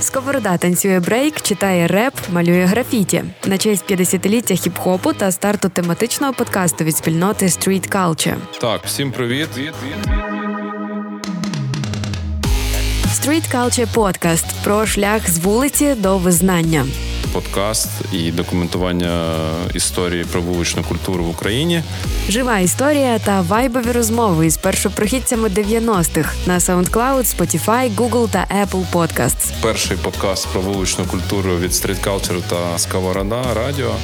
Сковорода танцює брейк, читає реп, малює графіті на честь 50-ліття хіп-хопу та старту тематичного подкасту від спільноти Street Culture. Так, всім привіт. Street Culture Podcast про шлях з вулиці до визнання. Подкаст і документування історії про вуличну культуру в Україні. Жива історія та вайбові розмови із першопрохідцями 90-х на SoundCloud, Spotify, Google та Apple Podcasts. Перший подкаст про вуличну культуру від Street Culture та Сковорода Радіо.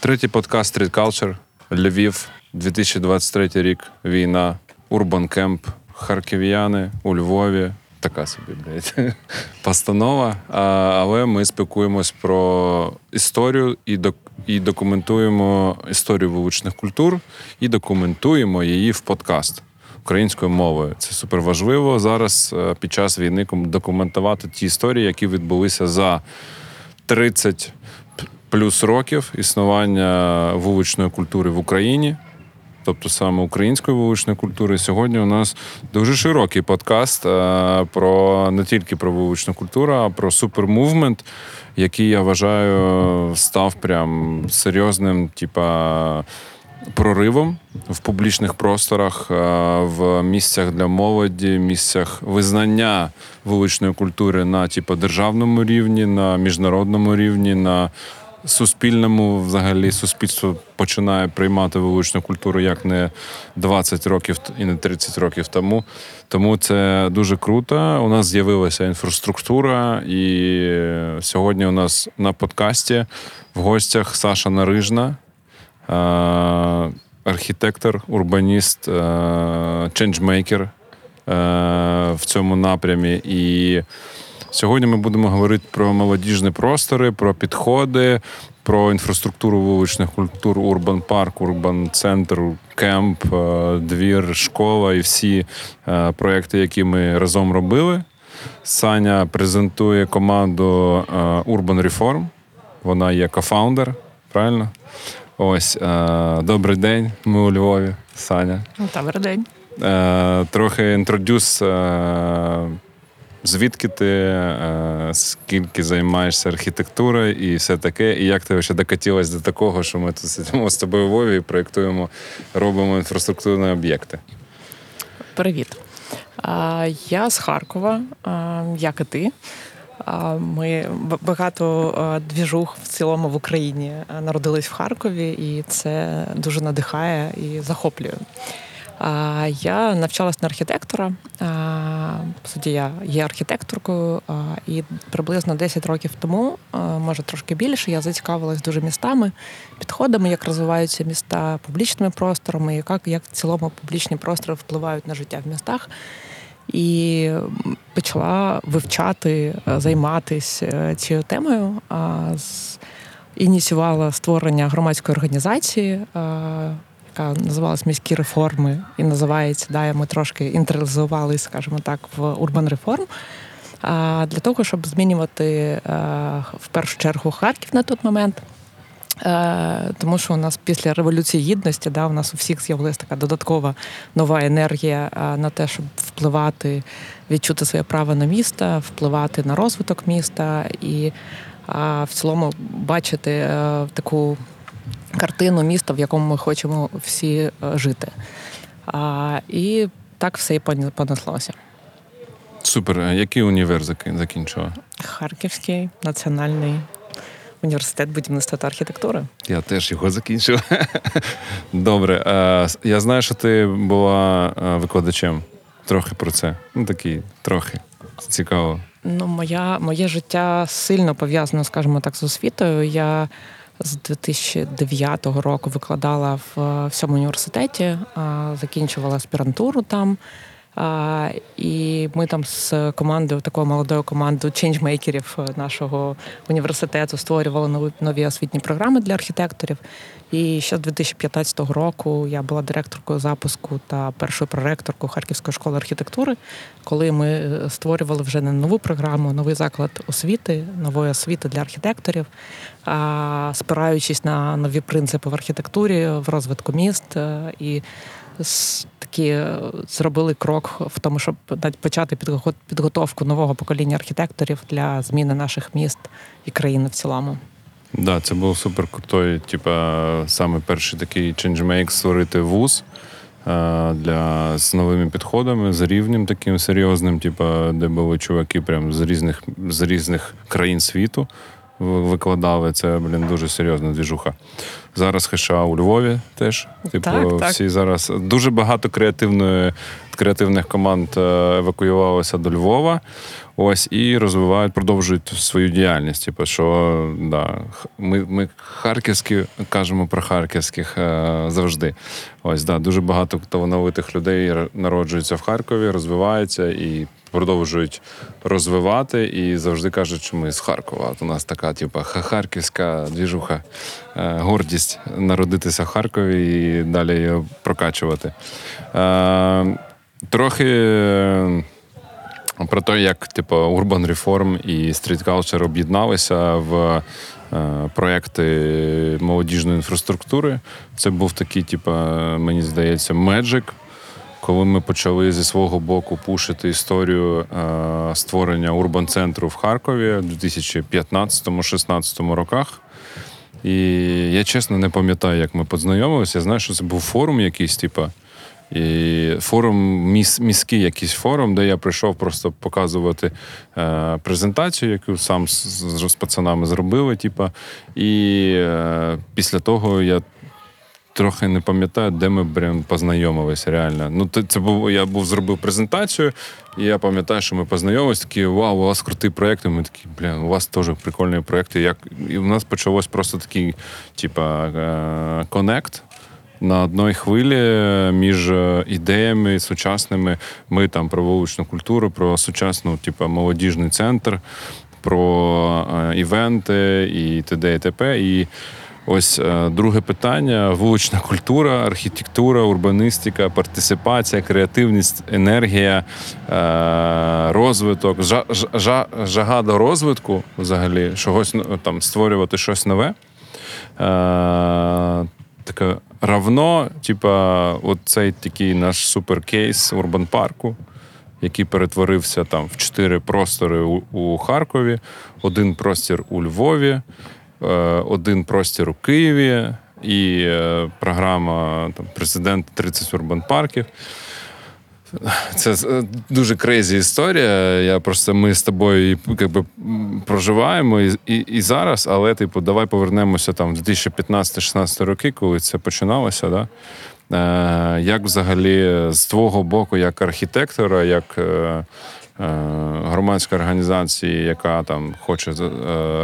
Третій подкаст Street Culture. Львів, 2023 рік. Війна, Урбан Кемп, харків'яни у Львові. Така собі блядь, постанова. А, але ми спілкуємось про історію і док, і документуємо історію вуличних культур і документуємо її в подкаст українською мовою. Це супер важливо зараз е, під час війни документувати ті історії, які відбулися за 30 плюс років існування вуличної культури в Україні тобто саме української вуличної культури. Сьогодні у нас дуже широкий подкаст е, про не тільки про вуличну культуру, а про супермувмент, який я вважаю став прям серйозним, типа. Проривом в публічних просторах, е, в місцях для молоді, місцях визнання вуличної культури на типу, державному рівні, на міжнародному рівні, на суспільному взагалі суспільство починає приймати вуличну культуру як не 20 років і не 30 років тому. Тому це дуже круто. У нас з'явилася інфраструктура, і сьогодні у нас на подкасті в гостях Саша Нарижна. Архітектор, урбаніст, ченджмейкер в цьому напрямі. І Сьогодні ми будемо говорити про молодіжні простори, про підходи, про інфраструктуру вуличних культур, урбан парк, урбан центр, кемп, е, двір, школа і всі е, проекти, які ми разом робили. Саня презентує команду е, Urban Reform. Вона є кофаундер, правильно? Ось добрий день. Ми у Львові. Саня. Добрий день. Трохи інтродюс Звідки ти е, скільки займаєшся архітектурою і все таке, і як ти ще докатилась до такого, що ми тут сидимо з тобою в Львові і проєктуємо, робимо інфраструктурні об'єкти? Привіт. Я з Харкова, як і ти. Ми багато двіжух в цілому в Україні народились в Харкові, і це дуже надихає і захоплює. Я навчалась на архітектора. Суді я є архітекторкою, і приблизно 10 років тому, може трошки більше, я зацікавилась дуже містами, підходами, як розвиваються міста публічними просторами, як, як в цілому публічні простори впливають на життя в містах. І почала вивчати, займатися е, цією темою. Ініціювала створення громадської організації яка називалась міські реформи, і називається да, ми трошки інтералізували, скажімо так, в урбан реформ. А для того, щоб змінювати е, в першу чергу Харків на той момент. Е, тому що у нас після революції гідності да, у нас у всіх з'явилася така додаткова нова енергія е, на те, щоб впливати, відчути своє право на місто, впливати на розвиток міста і в цілому бачити таку картину міста, в якому ми хочемо всі е, жити. А, І так все і понеслося. Супер. А який універ закінчила? Харківський національний університет будівництва та архітектури. Я теж його закінчив. Добре. Я знаю, що ти була викладачем. Трохи про це. Ну такий, трохи цікаво. Ну, моя, моє життя сильно пов'язано, скажімо так, з освітою. Я з 2009 року викладала в всьому університеті, закінчувала аспірантуру там. І ми там з командою, такою молодою командою ченджмейкерів нашого університету створювали нові освітні програми для архітекторів. І ще з 2015 року я була директоркою запуску та першою проректоркою Харківської школи архітектури, коли ми е, створювали вже не нову програму, новий заклад освіти, нової освіти для архітекторів, спираючись на нові принципи в архітектурі, в розвитку міст е, і такі е, зробили крок в тому, щоб почати підготовку нового покоління архітекторів для зміни наших міст і країни в цілому. Да, це був супер крутой, типа саме перший такий ченджмейк створити вуз для з новими підходами, з рівнем таким серйозним, типа, де були чуваки прям з різних з різних країн світу викладали. Це блін дуже серйозна двіжуха. Зараз ХША у Львові теж. Типу, так, всі зараз дуже багато креативної креативних команд е, евакуювалося до Львова. Ось і розвивають, продовжують свою діяльність. Типу, що да, ми ми харківські кажемо про харківських е, завжди. Ось да, дуже багато талановитих людей народжуються в Харкові, розвиваються і продовжують розвивати. І завжди кажуть, що ми з Харкова. От у нас така, типу, харківська двіжуха, е, гордість народитися в Харкові і далі її прокачувати. Трохи. Про те, як типу, Urban Reform і Street Culture об'єдналися в е, проекти молодіжної інфраструктури. Це був такий, типу, мені здається, меджик, коли ми почали зі свого боку пушити історію е, створення урбан-центру в Харкові в 2015-16 роках. І я чесно не пам'ятаю, як ми познайомилися. Я знаю, що це був форум якийсь, типу. І форум, міс, міський якийсь форум, де я прийшов просто показувати е, презентацію, яку сам з, з, з пацанами зробили. Типу. І е, після того я трохи не пам'ятаю, де ми прям познайомилися реально. Ну, це був, Я був зробив презентацію, і я пам'ятаю, що ми познайомилися, такі вау, у вас крутий проєкт. Ми такі, блін, у вас теж прикольні проєкти. Як... І у нас почалось просто такий, типа, е, connect на одній хвилі між ідеями сучасними. Ми там про вуличну культуру, про сучасну, типу, молодіжний центр, про е, івенти і т.д. і т.п. І Ось е, друге питання: вулична культура, архітектура, урбаністика, партисипація, креативність, енергія, е, розвиток, жага до розвитку, взагалі, чогось там створювати щось нове таке равно, типа, от цей такий наш суперкейс Урбан Парку, який перетворився там в чотири простори у, у Харкові, один простір у Львові, е, один простір у Києві і е, програма там, Президент 30 урбан парків. Це е, дуже crazy історія. Я просто ми з тобою якби, проживаємо і, і і, зараз, але типу, давай повернемося там в 2015-16 роки, коли це починалося. Да? Е, Як взагалі з твого боку, як архітектора, як е, е, громадської організації, яка там хоче е,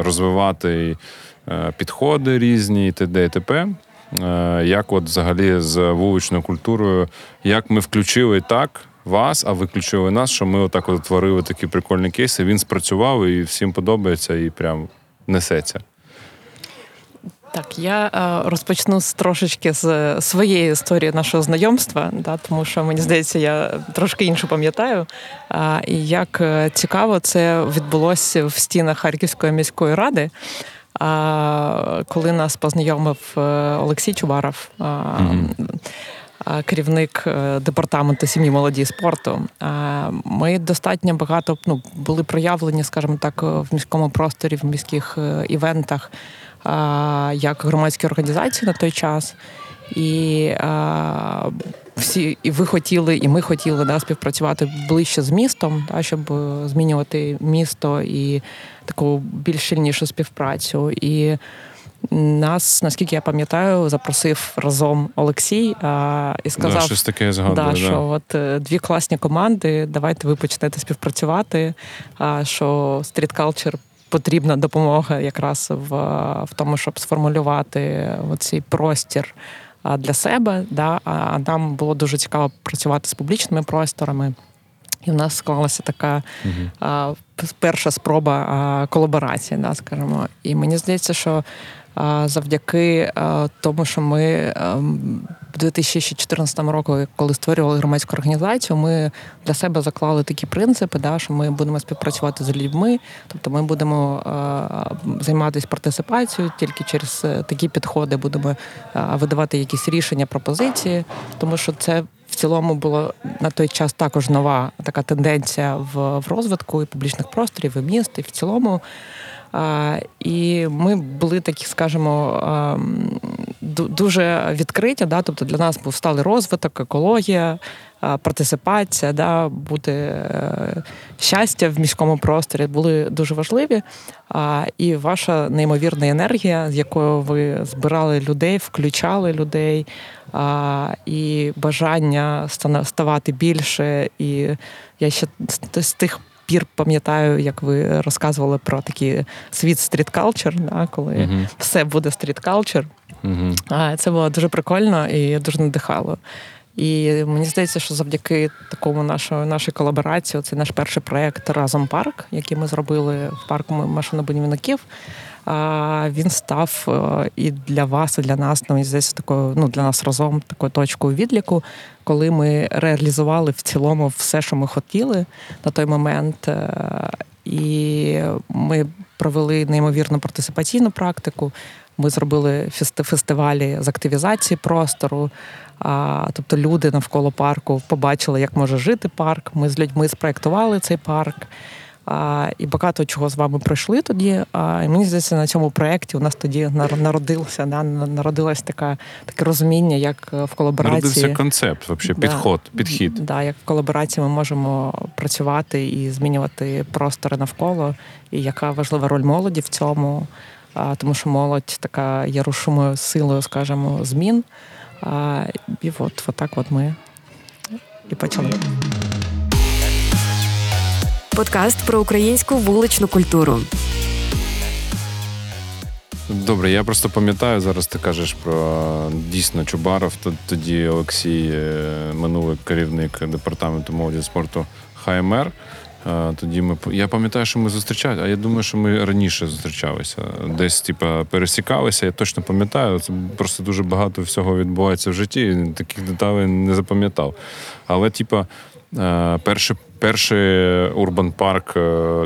розвивати підходи різні, і т.д. і т.п., як от взагалі з вуличною культурою, як ми включили так вас, а ви включили нас, що ми отак от творили такі прикольні кейси. Він спрацював і всім подобається, і прям несеться. Так, я е, розпочну з трошечки з своєї історії нашого знайомства, да, тому що мені здається, я трошки іншу пам'ятаю. Е, і як цікаво, це відбулося в стінах Харківської міської ради. А коли нас познайомив е, Олексій Чубаров, керівник е, департаменту сім'ї молоді і спорту, ми достатньо багато ну, були проявлені, скажімо так, в міському просторі, в міських е, івентах як громадські організації на той час. І всі і ви хотіли, і ми хотіли да, співпрацювати ближче з містом, да, щоб змінювати місто і таку більш щільнішу співпрацю. І нас, наскільки я пам'ятаю, запросив разом Олексій а, і сказав, да, щось таке згадую, да, що от е, дві класні команди, давайте ви почнете співпрацювати. А що Culture потрібна допомога якраз в, в тому, щоб сформулювати цей простір для себе. Да? А нам було дуже цікаво працювати з публічними просторами. І в нас склалася така uh а, перша спроба а, колаборації, да, скажімо. І мені здається, що а, завдяки тому, що ми в 2014 році, коли створювали громадську організацію, ми для себе заклали такі принципи, да, що ми будемо співпрацювати з людьми, тобто ми будемо е, займатися партисипацією, тільки через е, такі підходи будемо е, видавати якісь рішення, пропозиції, тому що це. В цілому було на той час також нова така тенденція в, в розвитку і публічних просторів, і міст, і в цілому. А, І ми були такі, скажімо, дуже відкриті. Да? Тобто для нас був сталий розвиток, екологія, партисипація, да? бути е, щастя в міському просторі були дуже важливі. І ваша неймовірна енергія, з якою ви збирали людей, включали людей. І бажання ставати більше. І я ще з тих пір пам'ятаю, як ви розказували про такий світ стріт-калчер, да, коли uh-huh. все буде стріт-калчер. Uh-huh. Це було дуже прикольно і дуже надихало. І мені здається, що завдяки такому нашої нашій колаборації, це наш перший проєкт Разом парк, який ми зробили в парку машинобудівників. Він став е, і для вас, і для нас мені здається, такою, ну для нас разом такою точкою відліку, коли ми реалізували в цілому все, що ми хотіли на той момент. Е, і ми провели неймовірну партисипаційну практику. Ми зробили фестивалі з активізації простору. А, Тобто люди навколо парку побачили, як може жити парк. Ми з людьми спроектували цей парк. А, І багато чого з вами пройшли тоді. А, І мені здається, на цьому проєкті у нас тоді народилося, да, народилось така, таке розуміння, як в колаборації. Народився концепт, вообще, да, підход, підхід. Да, Як в колаборації ми можемо працювати і змінювати простори навколо, і яка важлива роль молоді в цьому, тому що молодь така є рушумою силою, скажімо, змін. А, І от, от так от ми і почали. Подкаст про українську вуличну культуру. Добре, я просто пам'ятаю, зараз ти кажеш про дійсно Чубаров. Тоді Олексій, е, минулий керівник департаменту молоді спорту ХМР. Тоді ми я пам'ятаю, що ми зустрічалися, а я думаю, що ми раніше зустрічалися. Десь, типа, пересікалися. Я точно пам'ятаю. Це просто дуже багато всього відбувається в житті. Таких деталей не запам'ятав. Але, типа, е, перший перший урбан парк,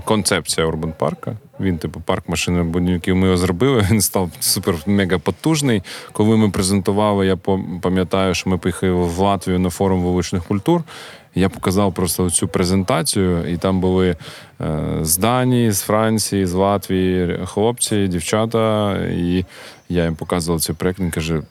концепція урбан парка. Він, типу, парк машини будинків. Ми його зробили. Він став супер мега потужний. Коли ми презентували, я пам'ятаю, що ми поїхали в Латвію на форум вуличних культур. Я показав просто цю презентацію, і там були е, з Данії, з Франції, з Латвії хлопці, дівчата. І я їм показував цей проект. Він каже: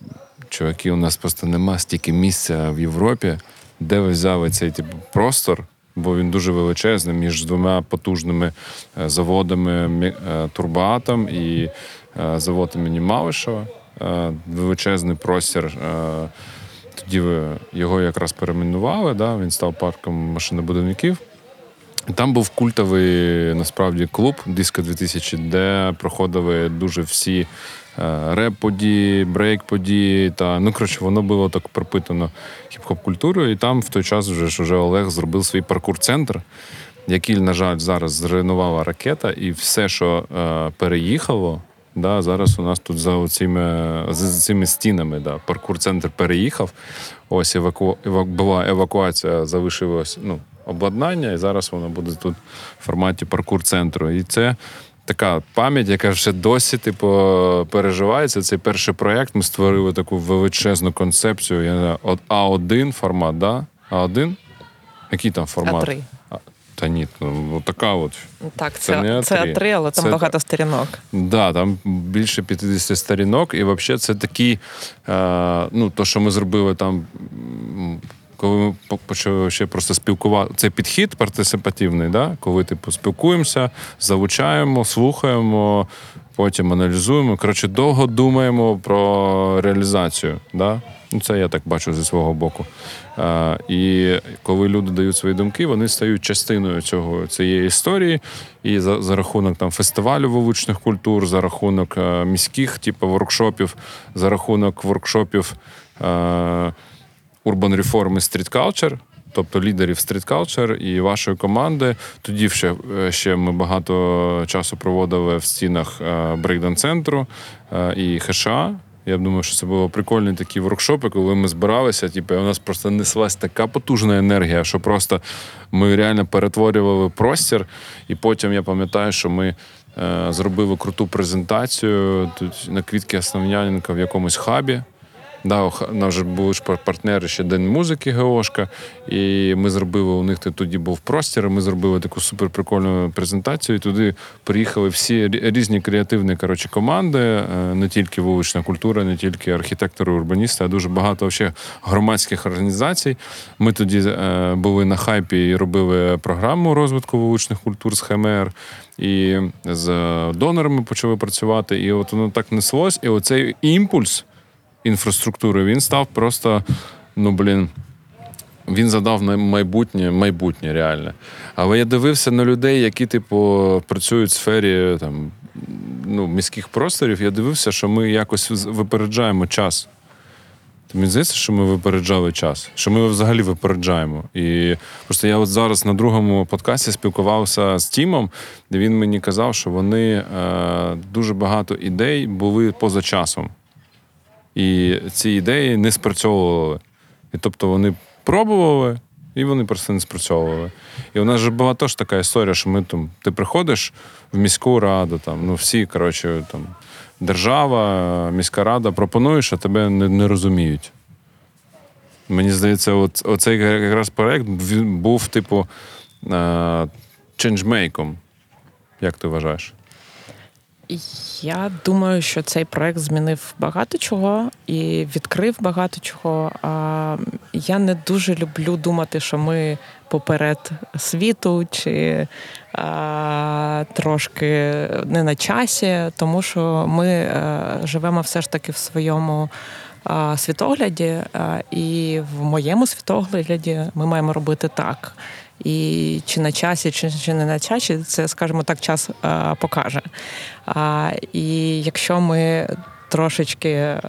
чуваки, у нас просто нема стільки місця в Європі, де ви взяли цей типу, простор. Бо він дуже величезний між двома потужними е, заводами е, Турбоатом і завод імені Малишева. Величезний простір тоді його якраз перейменували, да, він став парком машинобудівників. Там був культовий насправді клуб Диско 2000, де проходили дуже всі е, реп-події, брейк-події. Та ну коротше, воно було так пропитано хіп-хоп культурою. І там в той час вже вже Олег зробив свій паркур-центр, який, на жаль, зараз зруйнувала ракета, і все, що е, переїхало, Да, Зараз у нас тут за цими за цими стінами да, паркур-центр переїхав. Ось еваку... еваку... була евакуація, залишилось ну, обладнання, і зараз воно буде тут в форматі паркур-центру. І це така пам'ять, яка ще досі типу, переживається. Цей перший проєкт ми створили таку величезну концепцію. Я знаю, А1 формат, да? А1? Який там формат? А3. Та ні, ну така от. Так, це це, це А3, але там це, багато сторінок. Так, да, там більше 50 сторінок, і взагалі це такий, е, ну, то, що ми зробили там. Коли ми почали ще просто спілкувати, це підхід партисипативний, да? коли типу спілкуємося, залучаємо, слухаємо, потім аналізуємо. Коротше, довго думаємо про реалізацію. Да? Ну, Це я так бачу зі свого боку. А, І коли люди дають свої думки, вони стають частиною цього цієї історії. І за за рахунок там фестивалю вуличних культур, за рахунок а, міських, типу воркшопів, за рахунок воркшопів Reform і Street Culture, Тобто лідерів Street Culture і вашої команди. Тоді ще ще ми багато часу проводили в стінах брейкдан центру і ХША, Я думаю, що це було прикольні такі воркшопи, коли ми збиралися. Типу, у нас просто неслась така потужна енергія, що просто ми реально перетворювали простір. І потім я пам'ятаю, що ми е, зробили круту презентацію тут на квітки Основняненка в якомусь хабі. Да, у нам вже були ж партнери ще День музики Геошка, і ми зробили у них тоді був простір. Ми зробили таку суперприкольну презентацію. І туди приїхали всі різні креативні коротше, команди, е, не тільки вулична культура, не тільки архітектори, урбаністи, а дуже багато вообще громадських організацій. Ми тоді е, були на хайпі і робили програму розвитку вуличних культур з ХМР. І з донорами почали працювати. І от воно так неслось. І оцей імпульс інфраструктури, він став просто, ну блін. Він задав на майбутнє, майбутнє реальне. Але я дивився на людей, які, типу, працюють в сфері там, ну, міських просторів. Я дивився, що ми якось випереджаємо час. То Мені здається, що ми випереджали час, що ми взагалі випереджаємо. І просто я от зараз на другому подкасті спілкувався з Тімом, де він мені казав, що вони е, дуже багато ідей були поза часом. І ці ідеї не спрацьовували. І тобто вони пробували, і вони просто не спрацьовували. І у нас же була теж така історія, що ми там, ти приходиш в міську раду, там, ну всі, коротше, там, держава, міська рада пропонуєш, а тебе не, не розуміють. Мені здається, от, оцей якраз проект він був, типу, ченджмейком. Як ти вважаєш? Я думаю, що цей проект змінив багато чого і відкрив багато чого. А я не дуже люблю думати, що ми поперед світу чи трошки не на часі, тому що ми е, живемо все ж таки в своєму. Світогляді, і в моєму світогляді ми маємо робити так. І чи на часі, чи, чи не на часі, це, скажімо так, час а, покаже. А, і якщо ми трошечки е,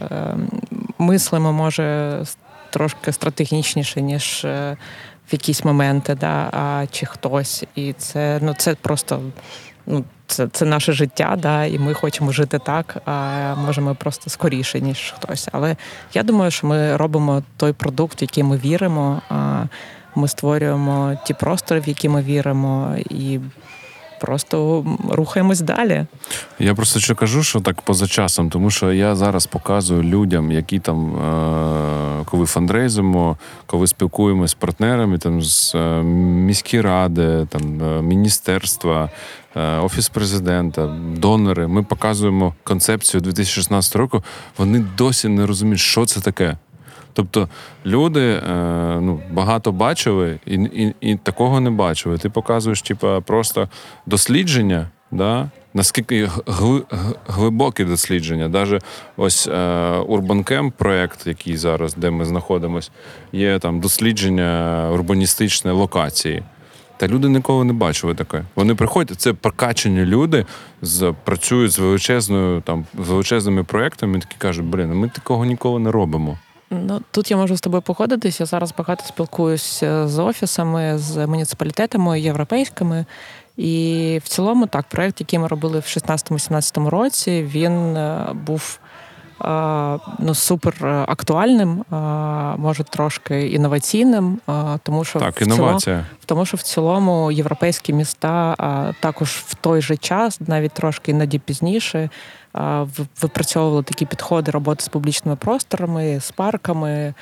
мислимо, може, трошки стратегічніше, ніж е, в якісь моменти, да, а, чи хтось. І це, ну, це просто. Ну, це, це наше життя, да, і ми хочемо жити так, а може ми просто скоріше, ніж хтось. Але я думаю, що ми робимо той продукт, в який ми віримо. А ми створюємо ті простори, в які ми віримо, і просто рухаємось далі. Я просто що кажу, що так поза часом, тому що я зараз показую людям, які там, е, коли фандрейзимо, коли спілкуємося з партнерами, там з е, міські ради, там е, міністерства, офіс президента, донори. Ми показуємо концепцію 2016 року. Вони досі не розуміють, що це таке. Тобто люди е, ну, багато бачили і, і, і такого не бачили. Ти показуєш, типа, просто дослідження, да? наскільки гли, глибокі дослідження. Даже ось Camp проект, який зараз, де ми знаходимося, є там дослідження урбаністичної локації. Та люди ніколи не бачили таке. Вони приходять, це прокачені люди, з, працюють з величезною там величезними проектами, такі кажуть, блін, ми такого ніколи не робимо. Ну тут я можу з тобою погодитись. Я зараз багато спілкуюся з офісами, з муніципалітетами європейськими. І в цілому, так, проект, який ми робили в 16-17 році, він е, був е, ну, супер актуальним, е, може трошки інноваційним, е, тому що Так, в цілому, тому що в цілому європейські міста також в той же час, навіть трошки іноді пізніше, випрацьовували такі підходи роботи з публічними просторами, з парками,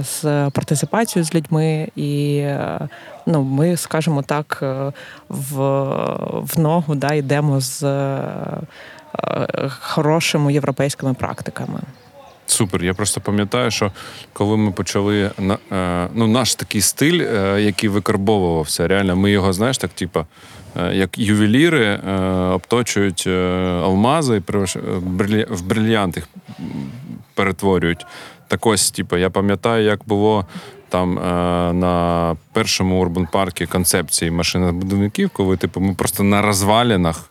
з партиципацією з людьми. І е, ну, ми, скажімо так, е, в, в ногу да, йдемо з е, хорошими європейськими практиками. Супер. Я просто пам'ятаю, що коли ми почали ну, наш такий стиль, який викарбовувався, реально, ми його, знаєш, так, типа, як ювеліри е, обточують е, алмази і е, в брильянт їх перетворюють. Так ось, типу, я пам'ятаю, як було там е, на першому урбан паркі концепції машинобудівників, коли типу, ми просто на розвалінах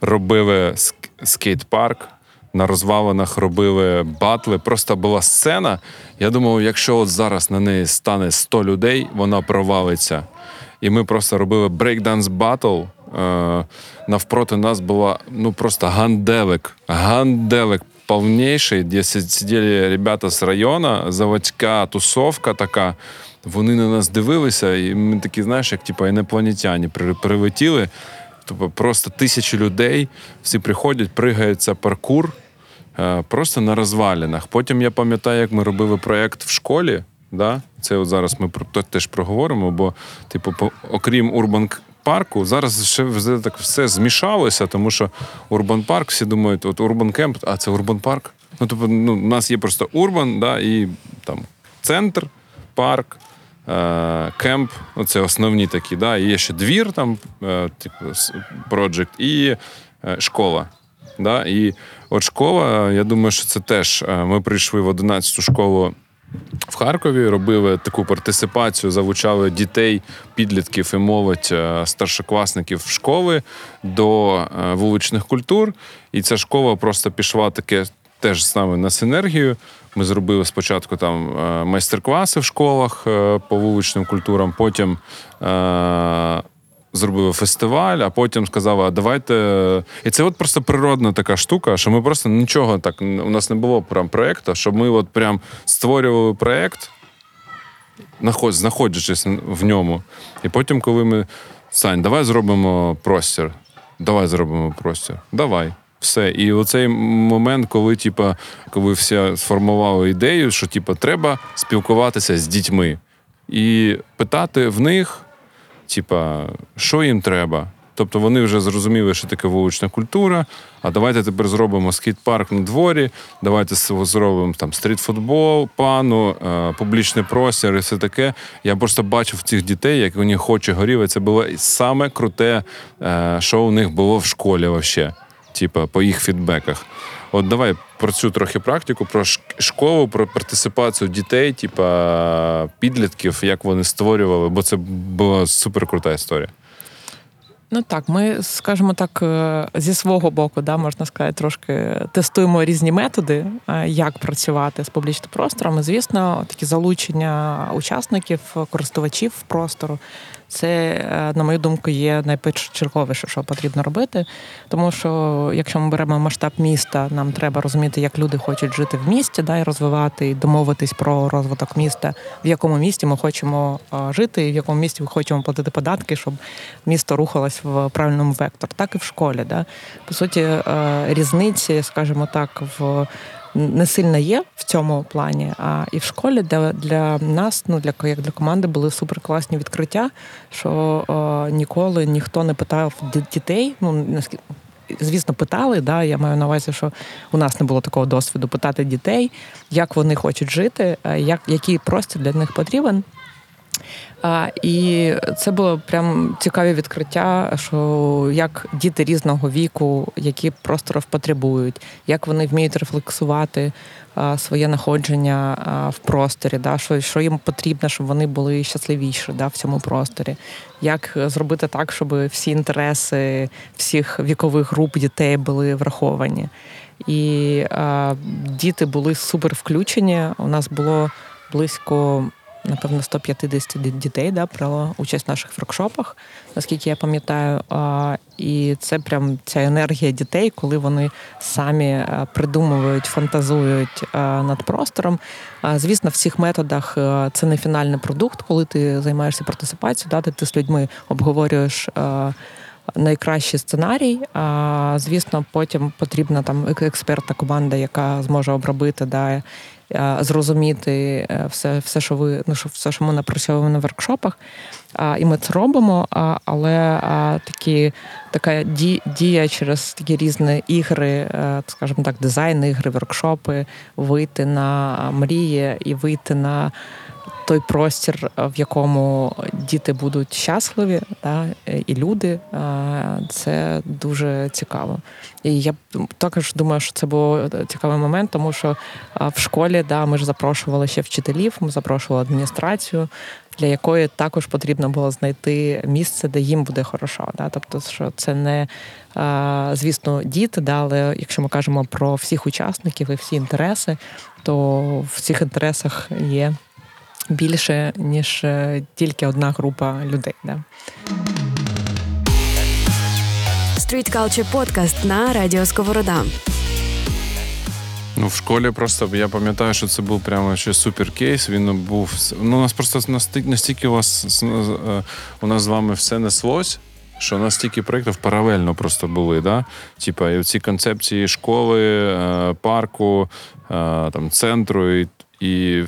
робили скейт-парк. На розвалинах робили батли. Просто була сцена. Я думав, якщо от зараз на неї стане 100 людей, вона провалиться. І ми просто робили брейкданс батл. Е, навпроти нас була ну просто ганделик. Ганделик повніший, де сиділи ребята з району, заводська тусовка така. Вони на нас дивилися, і ми такі, знаєш, як типу, інопланетяни прилетіли. Тобто просто тисячі людей, всі приходять, пригаються паркур е, просто на розвалінах. Потім я пам'ятаю, як ми робили проєкт в школі. Да? Це от зараз ми про теж проговоримо, бо, типу, по, окрім Urban парку, зараз ще так все змішалося, тому що Urban Park, всі думають, от Urban Camp, а це Urban Park. Ну, тобто, ну, у нас є просто Urban, да, і там центр, парк. Е, camp, це основні такі, да, і є ще двір, там, е, типу, project, і е, школа. Да, І от школа, я думаю, що це теж. Ми прийшли в 11-ту школу в Харкові, робили таку партисипацію, залучали дітей, підлітків і молодь старшокласників школи до вуличних культур. І ця школа просто пішла таке теж з нами на синергію. Ми зробили спочатку там е, майстер-класи в школах е, по вуличним культурам, потім е- зробили фестиваль, а потім сказали, а давайте. І це от просто природна така штука, що ми просто нічого так. У нас не було прям проєкту, щоб ми от прям створювали проєкт, знаходячись в ньому. І потім, коли ми. Сань, давай зробимо простір. Давай зробимо простір. Давай. Все. І оцей момент, коли типа, коли всі сформували ідею, що типа, треба спілкуватися з дітьми і питати в них, типа, що їм треба. Тобто вони вже зрозуміли, що таке вулична культура. А давайте тепер зробимо скейт-парк на дворі, давайте зробимо там стрітфутбол, пану, е, публічний простір і все таке. Я просто бачив цих дітей, як вони хоче горіли. Це було саме круте, е, що у них було в школі. Вообще типа, по їх фідбеках. От давай про цю трохи практику, про школу, про партисипацію дітей, типа підлітків, як вони створювали, бо це була супер крута історія. Ну так, ми, скажімо так, е, зі свого боку, да, можна сказати, трошки тестуємо різні методи, е, як працювати з публічним простором. Звісно, такі залучення учасників, користувачів простору це, е, на мою думку, є найпершочерговіше, що потрібно робити. Тому що, якщо ми беремо масштаб міста, нам треба розуміти, як люди хочуть жити в місті, да, і розвивати, і домовитись про розвиток міста, в якому місті ми хочемо жити, і в якому місті ми хочемо платити податки, щоб місто рухалось в правильному векторі. Так і в школі. Да. По суті, е, різниці, скажімо так, в не сильно є в цьому плані. А і в школі для для нас, ну для як для команди, були суперкласні відкриття, що о, ніколи ніхто не питав дітей. Ну наскільки. Звісно, питали, да, я маю на увазі, що у нас не було такого досвіду питати дітей, як вони хочуть жити, як, який простір для них потрібен. А, І це було прям цікаві відкриття, що як діти різного віку, які просторів потребують, як вони вміють рефлексувати а, своє находження а, в просторі, да, що що їм потрібно, щоб вони були щасливіші да, в цьому просторі, як зробити так, щоб всі інтереси всіх вікових груп дітей були враховані. І а, діти були супер включені. У нас було близько напевно 150 дітей да, брало участь в наших воркшопах, наскільки я пам'ятаю. І це прям ця енергія дітей, коли вони самі придумують, фантазують над простором. Звісно, в цих методах це не фінальний продукт, коли ти займаєшся партисипацією, да, ти з людьми обговорюєш. Найкращий сценарій, а звісно, потім потрібна там експертна команда, яка зможе обробити да, Е, зрозуміти е, все, все, що ви ну, все, що ми напрацьовуємо на воркшопах. І ми це робимо, але такі така дія через такі різні ігри, е, скажімо так, дизайн ігри, воркшопи, вийти на мрії і вийти на той простір, в якому діти будуть щасливі, да, і люди, це дуже цікаво. І я також думаю, що це був цікавий момент, тому що в школі да, ми ж запрошували ще вчителів, ми запрошували адміністрацію, для якої також потрібно було знайти місце, де їм буде хорошо. Да? Тобто, що це не звісно діти, да, але якщо ми кажемо про всіх учасників і всі інтереси, то в цих інтересах є більше, ніж е, тільки одна група людей. Да. Street Culture Podcast на Радіо Сковорода. Ну, в школі просто я пам'ятаю, що це був прямо ще супер кейс. Він був ну, у нас просто настільки, у вас е, у нас з вами все неслось. Що настільки проєктів паралельно просто були, да? Типа, і ці концепції школи, е, парку, там, центру і і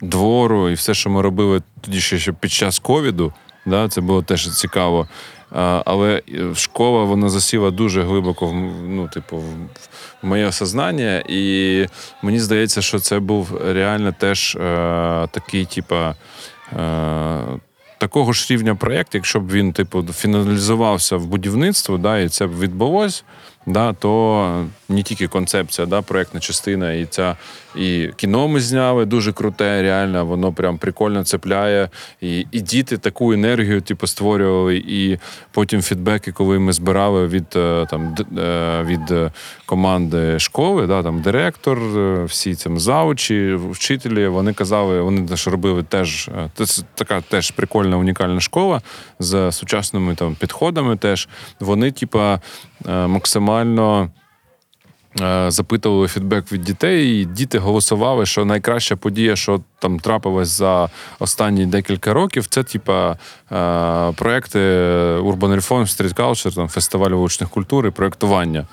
двору, і все, що ми робили тоді ще під час ковіду, да? це було теж цікаво. Але школа вона засіла дуже глибоко в ну, типу, в моє осознання, і мені здається, що це був реально теж е, такий, типа. Е, Такого ж рівня проєкт, якщо б він, типу, фіналізувався в будівництво, да, і це б відбулось, да, то не тільки концепція, да, проєктна частина, і ця і кіно ми зняли дуже круте, реально, воно прям прикольно цепляє. І і діти таку енергію типу, створювали, і потім фідбеки, коли ми збирали від е, там е, від команди школи, да, там директор, е, всі там заучі, вчителі, вони казали, вони теж робили теж це така теж прикольна унікальна школа з сучасними там підходами. Теж вони, типа, максимально. Е, запитували фідбек від дітей, і діти голосували, що найкраща подія, що там трапилась за останні декілька років, це типа е, проекти Urban Reform, Street Culture, там фестиваль вуличних культур і проєктування.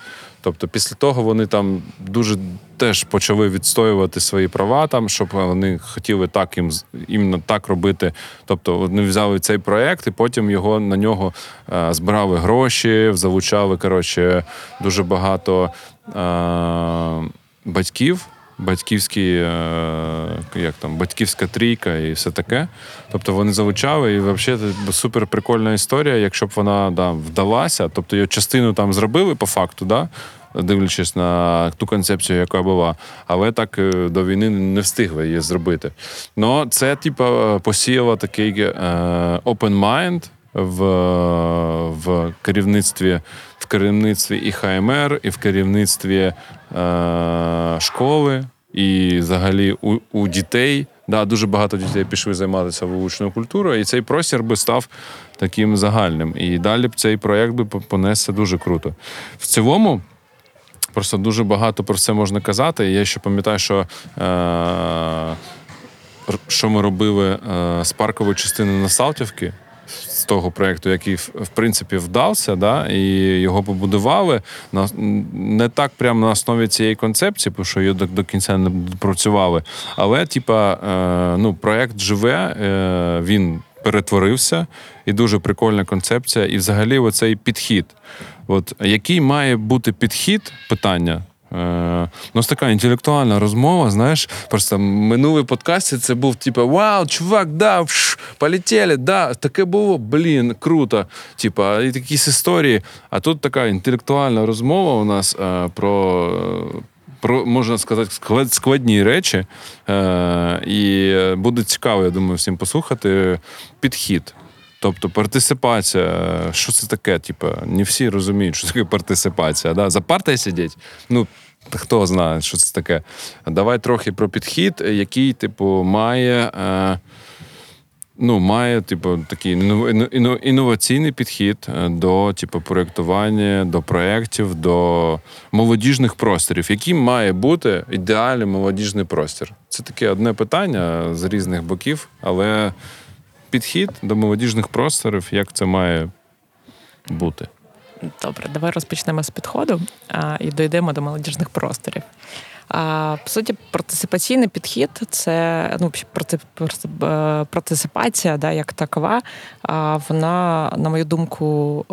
Тобто, після того вони там дуже теж почали відстоювати свої права, там щоб вони хотіли так їм іменно так робити. Тобто, вони взяли цей проект і потім його на нього е, збирали гроші, залучали коротше дуже багато батьків. Батьківські, е, як там, батьківська трійка і все таке. Тобто вони залучали, і взагалі супер прикольна історія, якщо б вона да, вдалася, тобто її частину там зробили по факту, да, дивлячись на ту концепцію, яка була, але так е, до війни не встигли її зробити. Ну, це, типу, посіяло такий е, open mind в в керівництві в керівництві і ХМР, і в керівництві е, школи, і взагалі у, у дітей. Да, Дуже багато дітей пішли займатися вуличною культурою, і цей простір би став таким загальним. І далі б цей проєкт би понесся дуже круто. В цілому. Просто дуже багато про це можна казати. Я ще пам'ятаю, що е, що ми робили е, з паркової частини на Салтівки з того проєкту, який в принципі вдався, да, і його побудували не так прямо на основі цієї концепції, бо що її до, до кінця не працювали. Але, типа, е, ну, проєкт живе, е, він перетворився, і дуже прикольна концепція. І взагалі, оцей підхід. От який має бути підхід питання? Ну, така інтелектуальна розмова, знаєш, просто минулий подкасті це був типу, вау, чувак, да, вш, полетіли, да, таке було, блін, круто. Типа, і якісь історії. А тут така інтелектуальна розмова у нас е, про. Про можна сказати, складні речі, е, і буде цікаво, я думаю, всім послухати підхід. Тобто партисипація, що це таке? Типу, не всі розуміють, що таке партисипація. Да? За партою сидіть. Ну, хто знає, що це таке. Давай трохи про підхід, який, типу, має. Е, Ну, має, типу, такий інноваційний підхід е, до типу, проєктування, до проєктів, до молодіжних просторів. Яким має бути ідеальний молодіжний простір? Це таке одне питання з різних боків, але підхід до молодіжних просторів, як це має бути? Добре, давай розпочнемо з підходу а, і дійдемо до молодіжних просторів. А, По суті, партисипаційний підхід це ну, партисипація, да, як такова. А вона, на мою думку,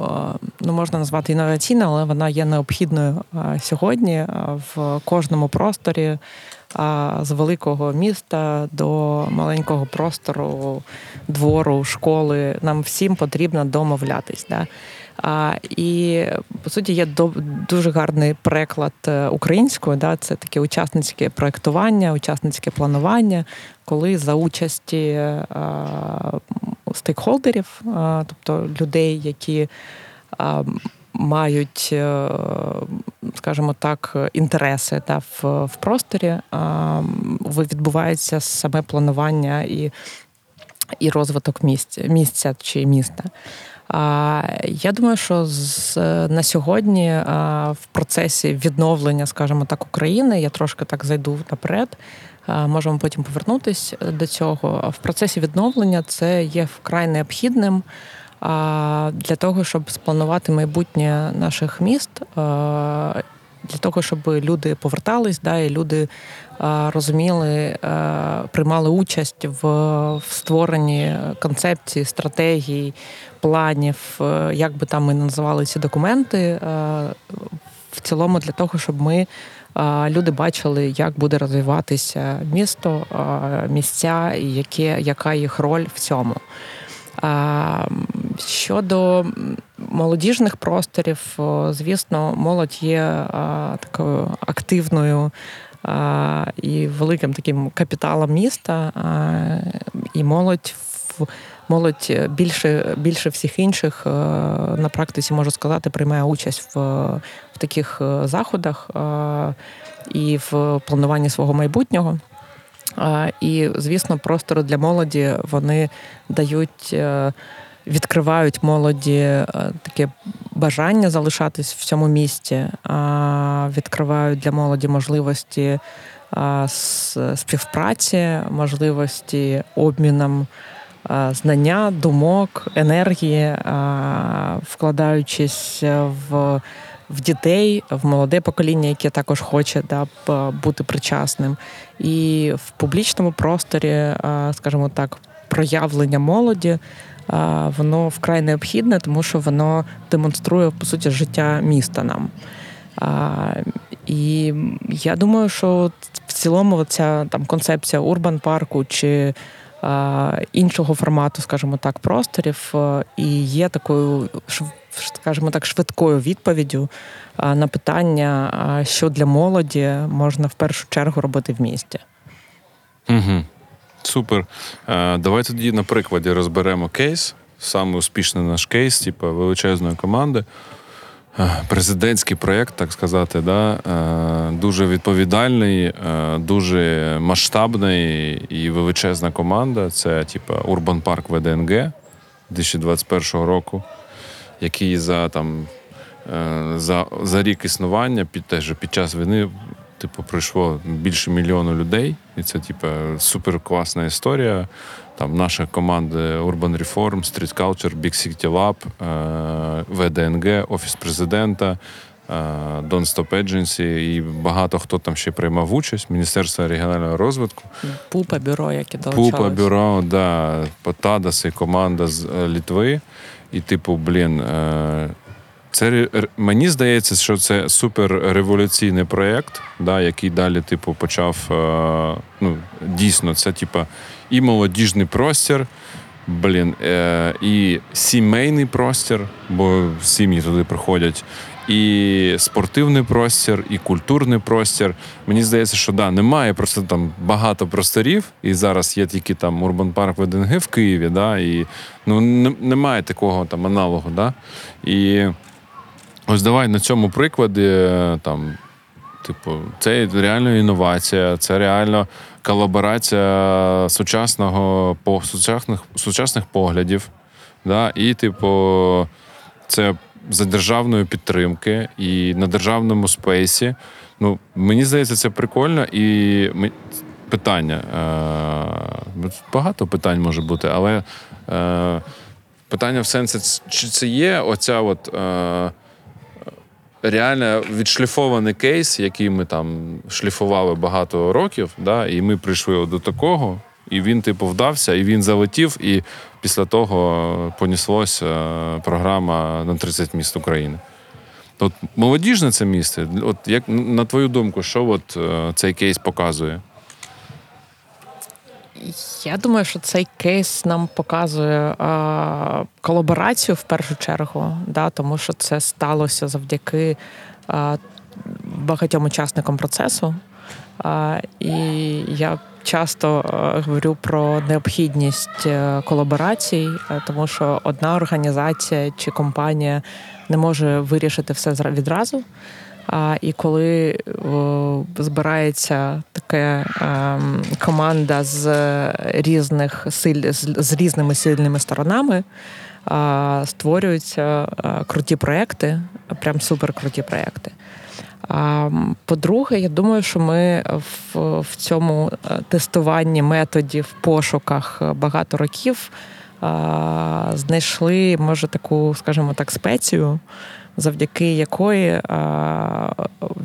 ну можна назвати інноваційною, але вона є необхідною сьогодні в кожному просторі з великого міста до маленького простору, двору, школи. Нам всім потрібно домовлятись. Да? А, І по суті є до, дуже гарний переклад е, українською. Да? Це таке учасницьке проектування, учасницьке планування, коли за участі а, стейкхолдерів, а, тобто людей, які а, мають, е, скажімо так, інтереси та в, в просторі, відбувається саме планування і і розвиток місця, місця чи міста. Я думаю, що з на сьогодні в процесі відновлення, скажімо так, України я трошки так зайду наперед. Можемо потім повернутися до цього. В процесі відновлення це є вкрай необхідним для того, щоб спланувати майбутнє наших міст, для того, щоб люди повертались, да, і люди розуміли, приймали участь в створенні концепції, стратегій, планів, як би там ми називали ці документи, в цілому для того, щоб ми. Люди бачили, як буде розвиватися місто, місця і яке, яка їх роль в цьому. Щодо молодіжних просторів, звісно, молодь є такою активною і великим таким капіталом міста, і молодь молодь більше більше всіх інших на практиці можу сказати, приймає участь в, в таких заходах і в плануванні свого майбутнього. І, звісно, простори для молоді вони дають, е, відкривають молоді е, таке бажання залишатись в цьому місті, відкривають для молоді можливості співпраці, можливості обміном знання, думок, енергії, вкладаючись в в дітей, в молоде покоління, яке також хоче да, бути причасним, і в публічному просторі, скажімо так, проявлення молоді. Воно вкрай необхідне, тому що воно демонструє по суті життя міста нам. І я думаю, що в цілому ця там концепція урбан парку чи іншого формату, скажімо так, просторів і є такою скажімо так, швидкою відповіддю на питання, що для молоді можна в першу чергу робити в місті. Угу. Супер. Давай тоді на прикладі розберемо кейс. Саме успішний наш кейс, типу величезної команди. Президентський проєкт, так сказати, да, дуже відповідальний, дуже масштабний і величезна команда. Це типу Урбан Парк ВДНГ 2021 року який за там е, за за рік існування під теж під час війни, типу, пройшло більше мільйону людей, і це типу, супер класна історія. Там наша команда Urban Reform, Street Culture, Big City Lab, е, ВДНГ, Офіс президента. Е, Don't Stop Agency і багато хто там ще приймав участь, Міністерство регіонального розвитку. Пупа бюро, яке долучалось. Пупа бюро, да, Потадас і команда з Літви. І, типу, блін, е, це мені здається, що це суперреволюційний проєкт, да, який далі, типу, почав. Е, ну, Дійсно, це, типу, і молодіжний простір. Блін, е, і сімейний простір, бо сім'ї туди приходять, і спортивний простір, і культурний простір. Мені здається, що да, немає просто там багато просторів, і зараз є тільки там Урбан Парк ВДНГ в Києві, да, і ну, немає такого там аналогу. Да? І ось давай на цьому прикладі там. Типу, це реально інновація, це реально колаборація сучасного по сучасних сучасних поглядів. Да? І, типу, це за державної підтримки і на державному спейсі. Ну, Мені здається, це прикольно і питання. Е, багато питань може бути, але е, питання в сенсі, чи це є оця от. Реально відшліфований кейс, який ми там шліфували багато років, да, і ми прийшли до такого, і він, типу, вдався, і він залетів, і після того поніслося е, програма на 30 міст України. От молодіжне це місце. От як на твою думку, що от е, цей кейс показує? Я думаю, що цей кейс нам показує а, колаборацію в першу чергу, да, тому що це сталося завдяки а, багатьом учасникам процесу. А, І я часто говорю про необхідність е, колаборацій, е, тому що одна організація чи компанія не може вирішити все відразу. А, І коли о, збирається така ем, команда з різних силь з, з різними сильними сторонами, створюються круті проекти, прям супер круті проекти. А по-друге, я думаю, що ми в, в цьому тестуванні методів, пошуках багато років знайшли, може, таку, скажімо так, спецію, завдяки якої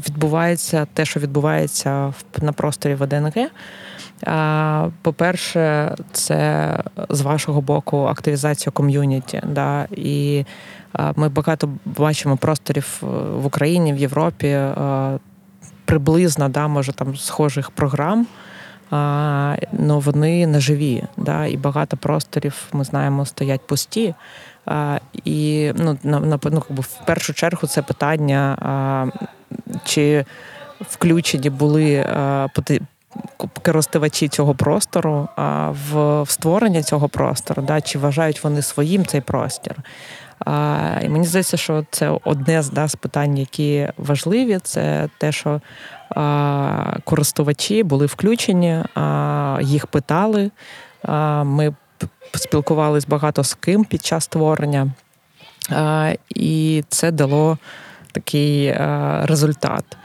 відбувається те, що відбувається на просторі ВДНГ. По-перше, це з вашого боку активізація ком'юніті. Да, І ми багато бачимо просторів е, в Україні, в Європі приблизно, да, може там схожих програм. А, ну вони не живі, да, і багато просторів ми знаємо стоять пусті. І ну, на, на ну, в першу чергу це питання, чи включені були користувачі цього простору в, створення цього простору, да, чи вважають вони своїм цей простір. І мені здається, що це одне з да, з питань, які важливі, це те, що користувачі були включені, їх питали. Ми спілкувалися багато з ким під час створення, і це дало такий результат.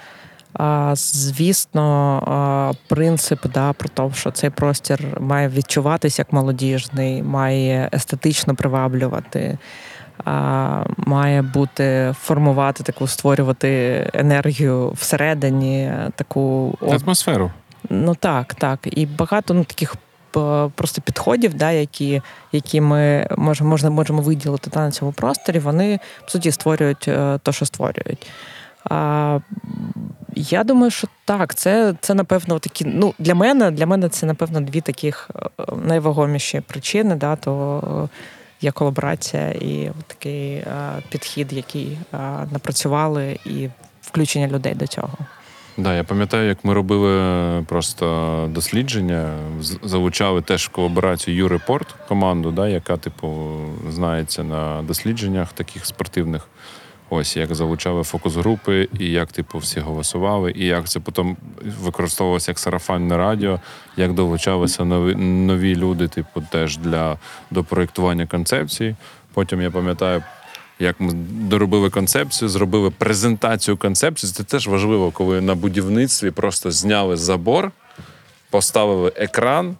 Звісно, принцип да, про те, що цей простір має відчуватися як молодіжний, має естетично приваблювати має бути формувати таку, створювати енергію всередині, таку атмосферу. Ну так, так. І багато ну, таких просто підходів, да, які які ми можемо можна, можемо виділити та, на цьому просторі, вони в суті створюють е, те, що створюють. А, Я думаю, що так, це це напевно такі. Ну для мене для мене це напевно дві таких е, найвагоміші причини. Да, то є колаборація і такий е, підхід, який е, напрацювали, і включення людей до цього. Да, я пам'ятаю, як ми робили просто дослідження, залучали теж в колаборацію Юрепорт команду, да, яка, типу, знається на дослідженнях таких спортивних. Ось як залучали фокус-групи, і як типу всі голосували, і як це потім використовувалося як сарафанне радіо, як долучалися нові нові люди, типу, теж для до проєктування концепції. Потім я пам'ятаю, як ми доробили концепцію, зробили презентацію концепції. Це теж важливо, коли на будівництві просто зняли забор, поставили екран,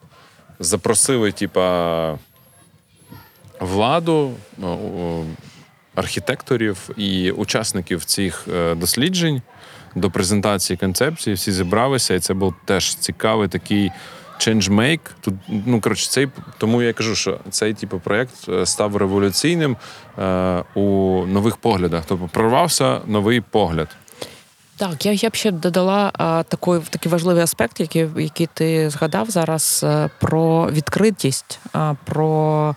запросили, типа, владу. Архітекторів і учасників цих е, досліджень до презентації концепції. Всі зібралися, і це був теж цікавий такий change-make. Тут ну коротше, цей тому я кажу, що цей типу проєкт е, став революційним е, у нових поглядах. Тобто прорвався новий погляд. Так, я я б ще додала а, такий, такий важливий аспект, який який ти згадав зараз, про відкритість, а, про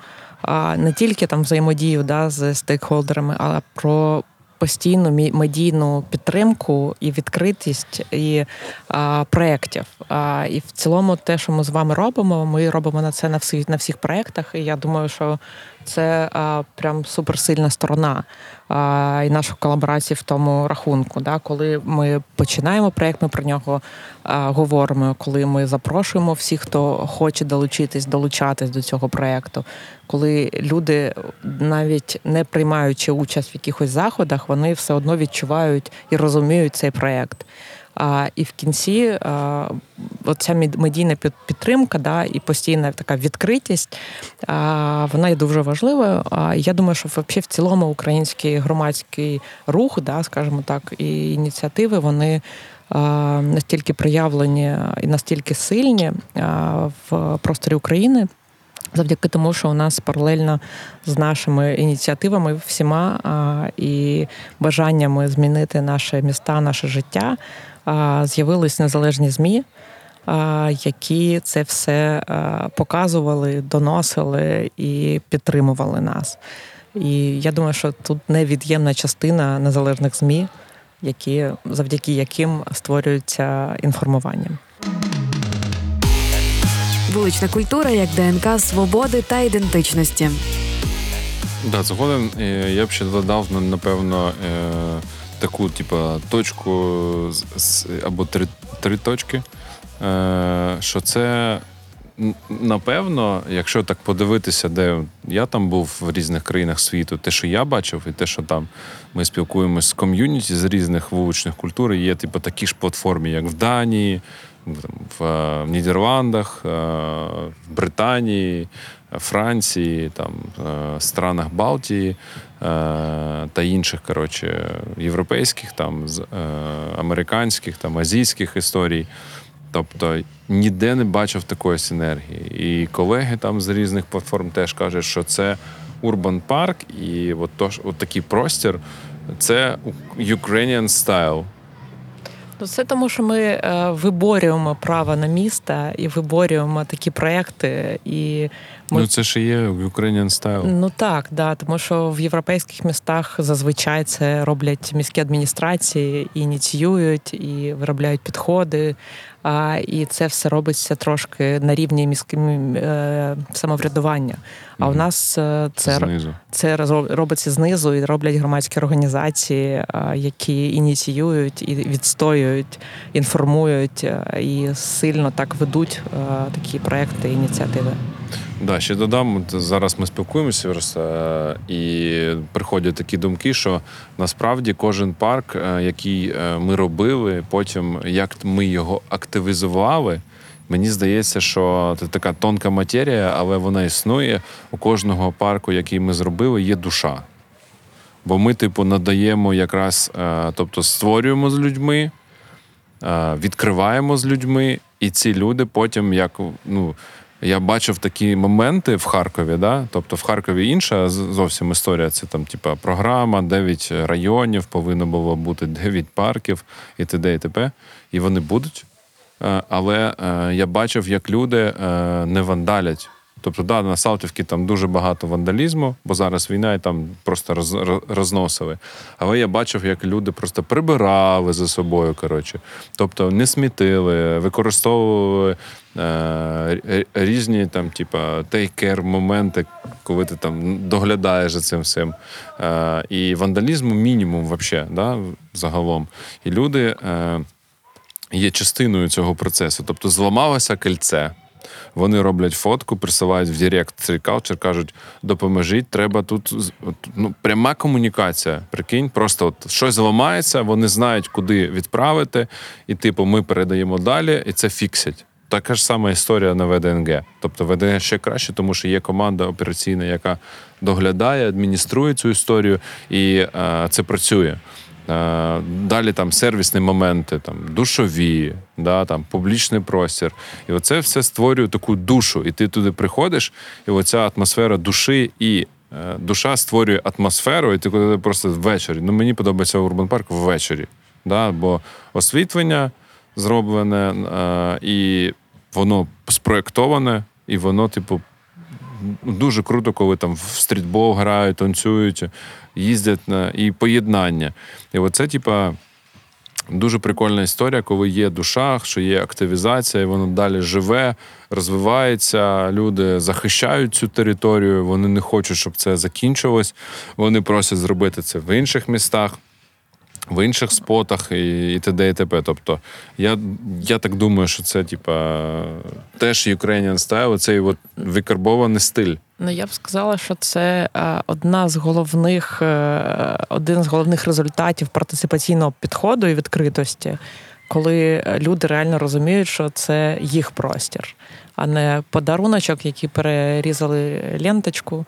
не тільки там взаємодію да, з стейкхолдерами, але про постійну медійну підтримку і відкритість і а, проєктів. А, І в цілому, те, що ми з вами робимо, ми робимо на це на всіх на всіх проєктах. І я думаю, що це а, прям суперсильна сторона а, і нашої колаборації в тому рахунку. Да, Коли ми починаємо проєкт, ми про нього а, говоримо. Коли ми запрошуємо всіх, хто хоче долучитись, долучатись до цього проєкту. Коли люди, навіть не приймаючи участь в якихось заходах, вони все одно відчувають і розуміють цей проєкт. А, І в кінці а, оця медійна підтримка, да, і постійна така відкритість, а, вона є дуже важливою. А я думаю, що взагалі в цілому український громадський рух, да, скажімо так, і ініціативи вони. Настільки проявлені і настільки сильні в просторі України, завдяки тому, що у нас паралельно з нашими ініціативами всіма і бажаннями змінити наше міста, наше життя з'явились незалежні змі, які це все показували, доносили і підтримували нас. І я думаю, що тут невід'ємна частина незалежних змі, які завдяки яким створюється інформування. Вулична культура як ДНК свободи та ідентичності. Да, згоден. Я б ще додав напевно е, таку, типу, точку або три три точки, е, що це напевно, якщо так подивитися, де я там був в різних країнах світу, те, що я бачив, і те, що там ми спілкуємося з ком'юніті з різних вуличних культур, є типу такі ж платформи, як в Данії, в- е, Нідерландах, е, в Британії, Франції, там, е, странах Балтії е, та інших, коротше, європейських, там, е, американських, там, азійських історій. Тобто ніде не бачив такої синергії. І колеги там з різних платформ теж кажуть, що це Urban Park, і от, тож, от такий простір це Ukrainian style. Ну, це тому, що ми виборюємо право на місто і виборюємо такі проекти. І ми Ну це ж і є Ukrainian style. Ну так, да, тому що в європейських містах зазвичай це роблять міські адміністрації, і ініціюють, і виробляють підходи. А, і це все робиться трошки на рівні міським е, самоврядування. А у Мгм. нас е, це Знизу. це робиться знизу і роблять громадські організації, а, які ініціюють і відстоюють, інформують е, і сильно так ведуть е, такі проекти, ініціативи. Да, ще додам, зараз ми спілкуємося і приходять такі думки, що насправді кожен парк, е, який е, ми робили, потім як ми його активізували. Мені здається, що це така тонка матерія, але вона існує. У кожного парку, який ми зробили, є душа. Бо ми, типу, надаємо якраз, е, тобто створюємо з людьми, відкриваємо з людьми, і ці люди потім, як ну, я бачив такі моменти в Харкові, да? тобто в Харкові інша зовсім історія. Це там, типа, програма, 9 районів, повинно було бути 9 парків і т.д. і т.п. І вони будуть. Е, Але е, я бачив, як люди е, не вандалять. Тобто, да, на Салтівці там дуже багато вандалізму, бо зараз війна і там просто роз, роз- розносили. Але я бачив, як люди просто прибирали за собою. Коротше. Тобто не смітили, використовували е, різні там, типа, take-care моменти, коли ти там доглядаєш за цим всім. Е, і вандалізму мінімум вообще, да, загалом. І люди. Е, є частиною цього процесу. Тобто зламалося кільце. Вони роблять фотку, присилають в Директ Tree Culture, кажуть, допоможіть, треба тут ну, пряма комунікація. Прикинь, просто от щось зламається, вони знають, куди відправити, і типу, ми передаємо далі, і це фіксять. Така ж сама історія на ВДНГ. Тобто ВДНГ ще краще, тому що є команда операційна, яка доглядає, адмініструє цю історію, і е, це працює. Е, Далі там сервісні моменти, там душові, да, там публічний простір. І оце все створює таку душу. І ти туди приходиш, і оця атмосфера душі і е, душа створює атмосферу, і ти коли просто ввечері. Ну мені подобається Урбан Парк ввечері. Да, бо освітлення зроблене, е, і воно спроєктоване, і воно, типу, дуже круто, коли там в стрітбол грають, танцюють, їздять на і поєднання. І оце, типа, дуже прикольна історія, коли є душа, що є активізація, і воно далі живе, розвивається. Люди захищають цю територію, вони не хочуть, щоб це закінчилось. Вони просять зробити це в інших містах. В інших спотах і, і т.д. і т.п. Тобто, я, я так думаю, що це, типа, теж Ukrainian style, цей викарбований стиль. Ну, я б сказала, що це е, одна з головних, е, один з головних результатів партиципаційного підходу і відкритості, коли люди реально розуміють, що це їх простір, а не подаруночок, який перерізали ленточку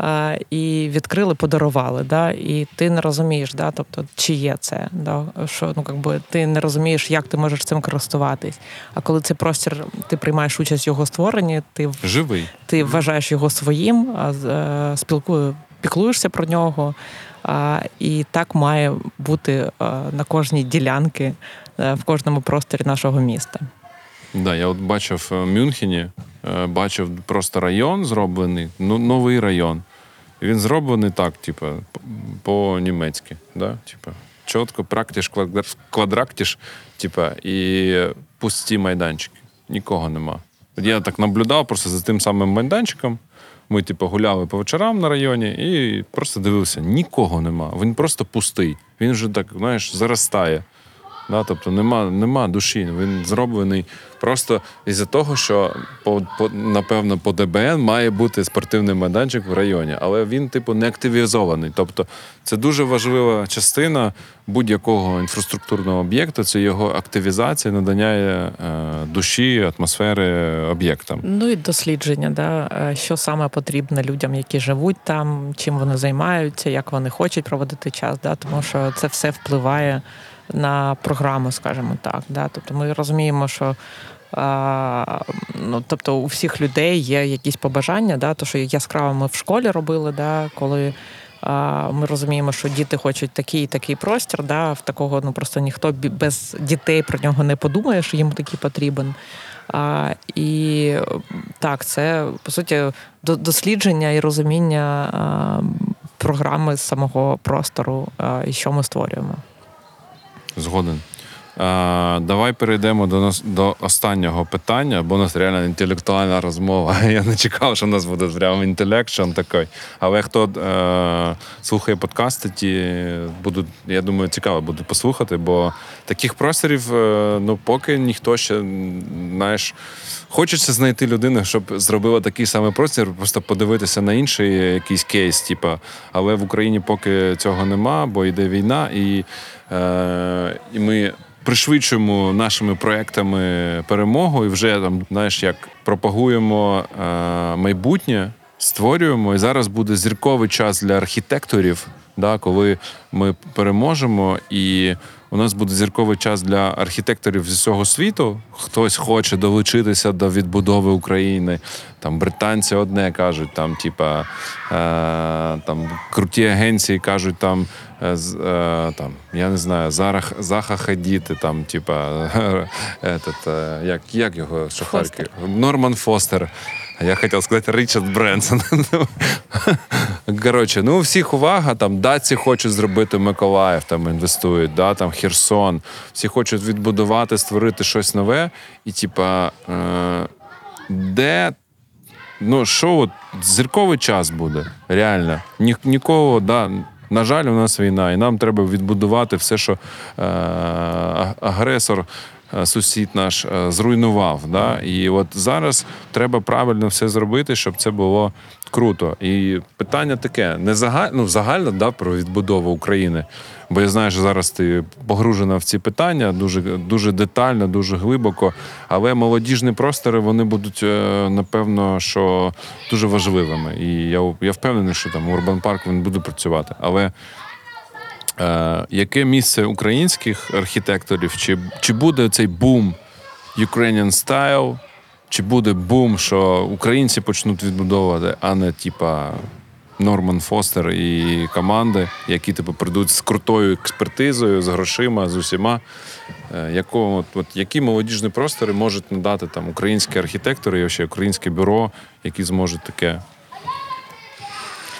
е, і відкрили, подарували. Да? І ти не розумієш, да? тобто, чи є це, да? що ну, якби, ти не розумієш, як ти можеш цим користуватись. А коли цей простір, ти приймаєш участь в його створенні, ти Живий. ти вважаєш його своїм, а е, спілкую, піклуєшся про нього. А, І так має бути е, на кожній ділянці, е, в кожному просторі нашого міста. Да, я от бачив в Мюнхені, е, бачив просто район зроблений, ну, новий район. Він зроблений так, типу, по-німецьки. Да? Типу, чітко, практиш, квадра- квадрактиш, типу, і пусті майданчики. Нікого нема. Я так наблюдав просто за тим самим майданчиком. Ми, типу, гуляли по вечорам на районі і просто дивився, нікого нема. Він просто пустий. Він вже так, знаєш, заростає. Да? Тобто нема, нема душі. Він зроблений просто із-за того, що по, по напевно по ДБН має бути спортивний майданчик в районі, але він, типу, не активізований. Тобто, це дуже важлива частина будь-якого інфраструктурного об'єкту. Це його активізація, надання е, душі, атмосфери об'єктам. Ну і дослідження, да, е, що саме потрібно людям, які живуть там, чим вони займаються, як вони хочуть проводити час. Да, Тому що це все впливає на програму, скажімо так. Да? Тобто ми розуміємо, що ну, тобто у всіх людей є якісь побажання, да? то що яскраво ми в школі робили, да? коли ми розуміємо, що діти хочуть такий такий простір, да? в такого ну просто ніхто без дітей про нього не подумає, що їм такий потрібен. А, І так, це по суті дослідження і розуміння програми самого простору, і що ми створюємо. Згоден. А, Давай перейдемо до нас до останнього питання, бо у нас реально інтелектуальна розмова. Я не чекав, що у нас буде прямо інтелекшн такий. Але хто е, слухає подкасти, ті будуть, я думаю, цікаво буде послухати, бо таких просторів, е, ну поки ніхто ще знаєш. Хочеться знайти людину, щоб зробила такий самий простір, просто подивитися на інший якийсь кейс, типа. Але в Україні поки цього нема, бо йде війна, і, е, і ми пришвидшуємо нашими проектами перемогу, і вже там, знаєш, як пропагуємо е, майбутнє, створюємо. І зараз буде зірковий час для архітекторів, да, коли ми переможемо і у нас буде зірковий час для архітекторів з усього світу. Хтось хоче долучитися до відбудови України. Там британці одне кажуть, там, типа е, там круті агенції кажуть, там е, е, там я не знаю, Зарах Заха Хадіти, там, типа этот, е, як як його шахарки? Норман Фостер. Я хотів сказати Річард Бренсон. Коротше, ну всіх увага, там даці хочуть зробити Миколаїв, там інвестують, да, там Херсон. Всі хочуть відбудувати, створити щось нове. І, типа, е, де ну, що от, зірковий час буде, реально. Ні, Нікого, да. На жаль, у нас війна, і нам треба відбудувати все, що е, агресор сусід наш е, зруйнував. Да? І от зараз треба правильно все зробити, щоб це було круто. І питання таке: не загально, ну, загально да, про відбудову України. Бо я знаю, що зараз ти погружена в ці питання дуже дуже детально, дуже глибоко. Але молодіжні простори вони будуть, е, напевно, що дуже важливими. І я я впевнений, що там Урбан Парк він буде працювати. Але Е, яке місце українських архітекторів? Чи чи буде цей бум Ukrainian Style? Чи буде бум, що українці почнуть відбудовувати, а не типа Норман Фостер і команди, які типу прийдуть з крутою експертизою, з грошима, з усіма? Е, якого, от, от, Які молодіжні простори можуть надати там українські архітектори і ще українське бюро, які зможуть таке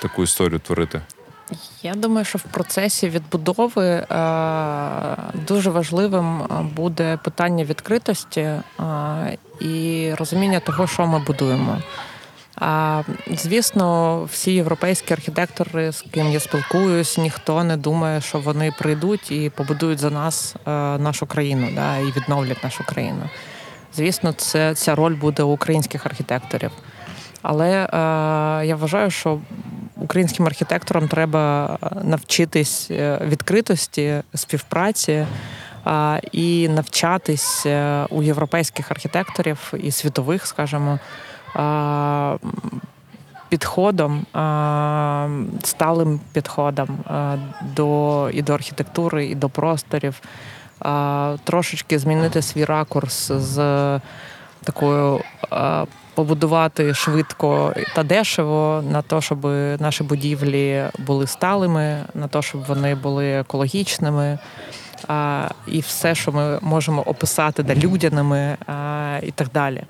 таку історію творити? Я думаю, що в процесі відбудови е, дуже важливим е, буде питання відкритості е, і розуміння того, що ми будуємо. А звісно, всі європейські архітектори, з ким я спілкуюсь, ніхто не думає, що вони прийдуть і побудують за нас нашу країну, да, і відновлять нашу країну. Звісно, це ця роль буде українських архітекторів. Але е, я вважаю, що українським архітекторам треба навчитись е, відкритості, співпраці і навчатись е, у європейських архітекторів і світових, скажімо, підходом, сталим підходом до і до архітектури, і до просторів, трошечки змінити свій ракурс з такою побудувати швидко та дешево на те, щоб наші будівлі були сталими, на те, щоб вони були екологічними. А, І все, що ми можемо описати да, людяними а, і так далі.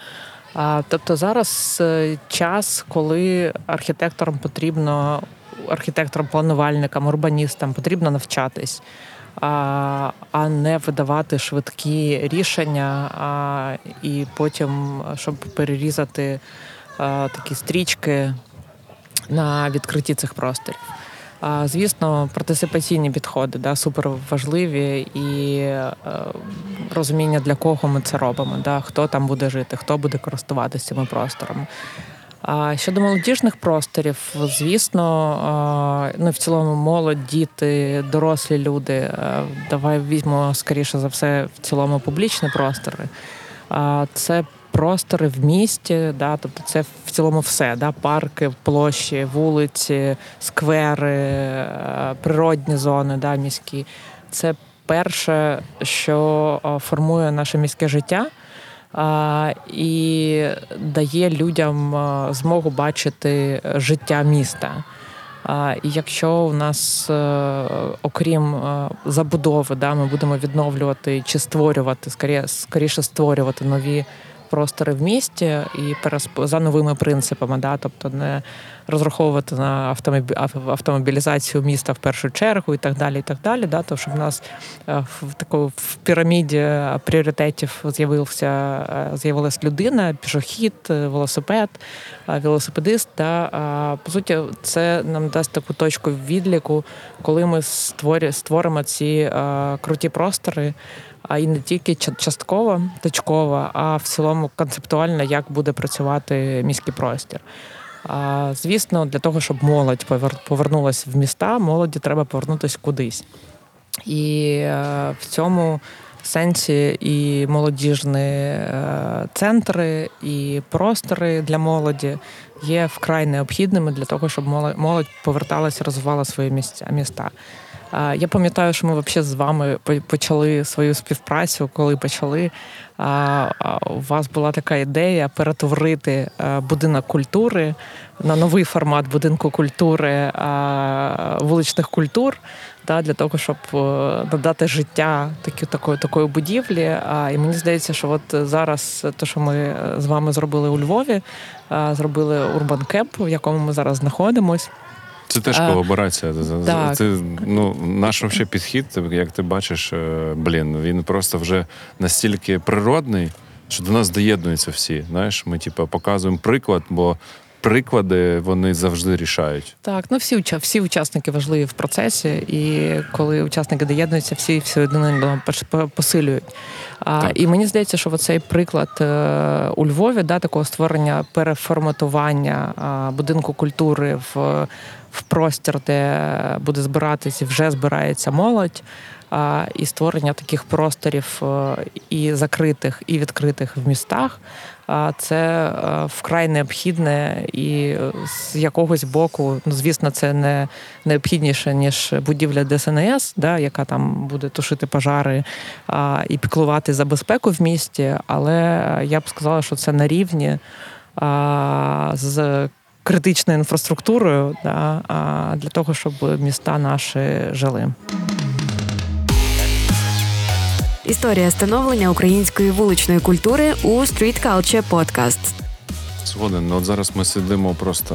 А, Тобто зараз е, час, коли архітекторам потрібно, архітекторам, планувальникам, урбаністам потрібно навчатись а не видавати швидкі рішення, а, і потім, щоб перерізати а, такі стрічки на відкритті цих просторів. Звісно, партисипаційні підходи да, супер і е, розуміння, для кого ми це робимо, да, хто там буде жити, хто буде користуватися цими просторами. А щодо молодіжних просторів, звісно, ну в цілому молодь, діти, дорослі люди. Давай візьмемо скоріше за все в цілому публічні простори. Це простори в місті, да, тобто це в цілому все. Да, Парки, площі, вулиці, сквери, природні зони, да, міські. Це перше, що формує наше міське життя і дає людям змогу бачити життя міста. Якщо у нас, е, окрім е, забудови, да, ми будемо відновлювати чи створювати, скоріше створювати нові простори в місті і за новими принципами, да, тобто не розраховувати на автомобілізацію міста в першу чергу і так далі. і так далі, да, то щоб в нас е, в такому в піраміді пріоритетів з'явився е, з'явилась людина, пішохід, е, велосипед, велосипедист. Да. По суті, це нам дасть таку точку відліку, коли ми створимо ці круті простори а і не тільки частково, точково, а в цілому концептуально, як буде працювати міський простір. А, Звісно, для того, щоб молодь повернулася в міста, молоді треба повернутися кудись. І е, в цьому сенсі і молодіжні е, центри, і простори для молоді є вкрай необхідними для того, щоб молодь поверталася, розвивала свої міста. Я пам'ятаю, що ми взагалі з вами почали свою співпрацю, коли почали. У вас була така ідея перетворити будинок культури на новий формат будинку культури вуличних культур для того, щоб е, надати життя такі, такої такої будівлі. І мені здається, що от зараз те, що ми з вами зробили у Львові, зробили Urban Camp, в якому ми зараз знаходимось. Це теж колаборація. Так. Це ну наш взагалі підхід, як ти бачиш, е, блін, він просто вже настільки природний, що до нас доєднуються всі. Знаєш, ми типу, показуємо приклад, бо. Приклади вони завжди рішають. Так, ну всі всі учасники важливі в процесі, і коли учасники доєднуються, всі всі один посилюють. А, І мені здається, що цей приклад е, у Львові да, такого створення переформатування будинку культури в в простір, де буде збиратися, вже збирається молодь. І створення таких просторів е, і закритих, і відкритих в містах. Це е, вкрай необхідне, і з якогось боку, ну звісно, це не необхідніше ніж будівля ДСНС, да, яка там буде тушити пожари і піклувати за безпеку в місті. Але я б сказала, що це на рівні з критичною інфраструктурою да, для того, щоб міста наші жили. Історія становлення української вуличної культури у Street Culture Podcast. Згоден, ну от зараз ми сидимо, просто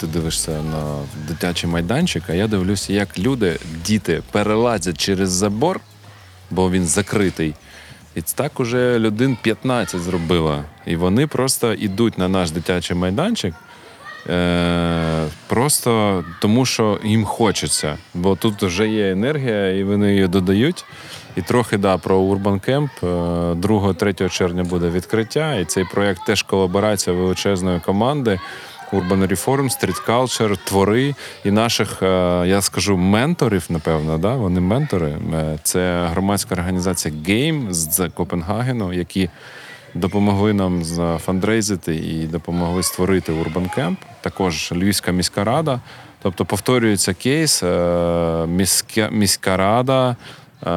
ти дивишся на дитячий майданчик, а я дивлюся, як люди, діти перелазять через забор, бо він закритий. І так уже людей 15 зробила. І вони просто йдуть на наш дитячий майданчик. Е, Просто тому, що їм хочеться, бо тут вже є енергія, і вони її додають. І трохи да, про Urban Camp. 2-3 червня буде відкриття. І цей проєкт теж колаборація величезної команди. Urban Reform, Street Culture, твори і наших, е, я скажу, менторів, напевно, да? вони ментори. Е, це громадська організація Game з Копенгагену, які допомогли нам зафандрейзити і допомогли створити Urban Camp. Також Львівська міська рада. Тобто повторюється кейс, е, міська, міська рада. Е,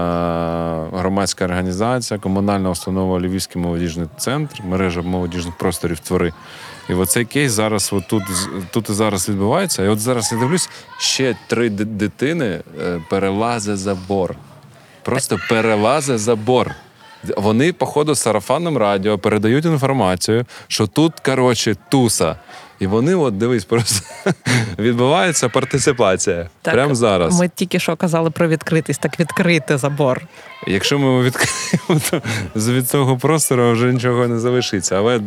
громадська організація, комунальна установа Львівський молодіжний центр, мережа молодіжних просторів твори. І оцей кейс зараз тут тут і зараз відбувається. І от зараз я дивлюсь, ще три дитини е, перелазить забор. Просто перелазить забор. Вони, походу, з сарафанним радіо передають інформацію, що тут, коротше, туса. І вони, от дивись, просто відбувається партиципація. Так, Прямо зараз. Ми тільки що казали про відкритість, так відкрити забор. Якщо ми відкриємо, то від цього простору вже нічого не залишиться. Але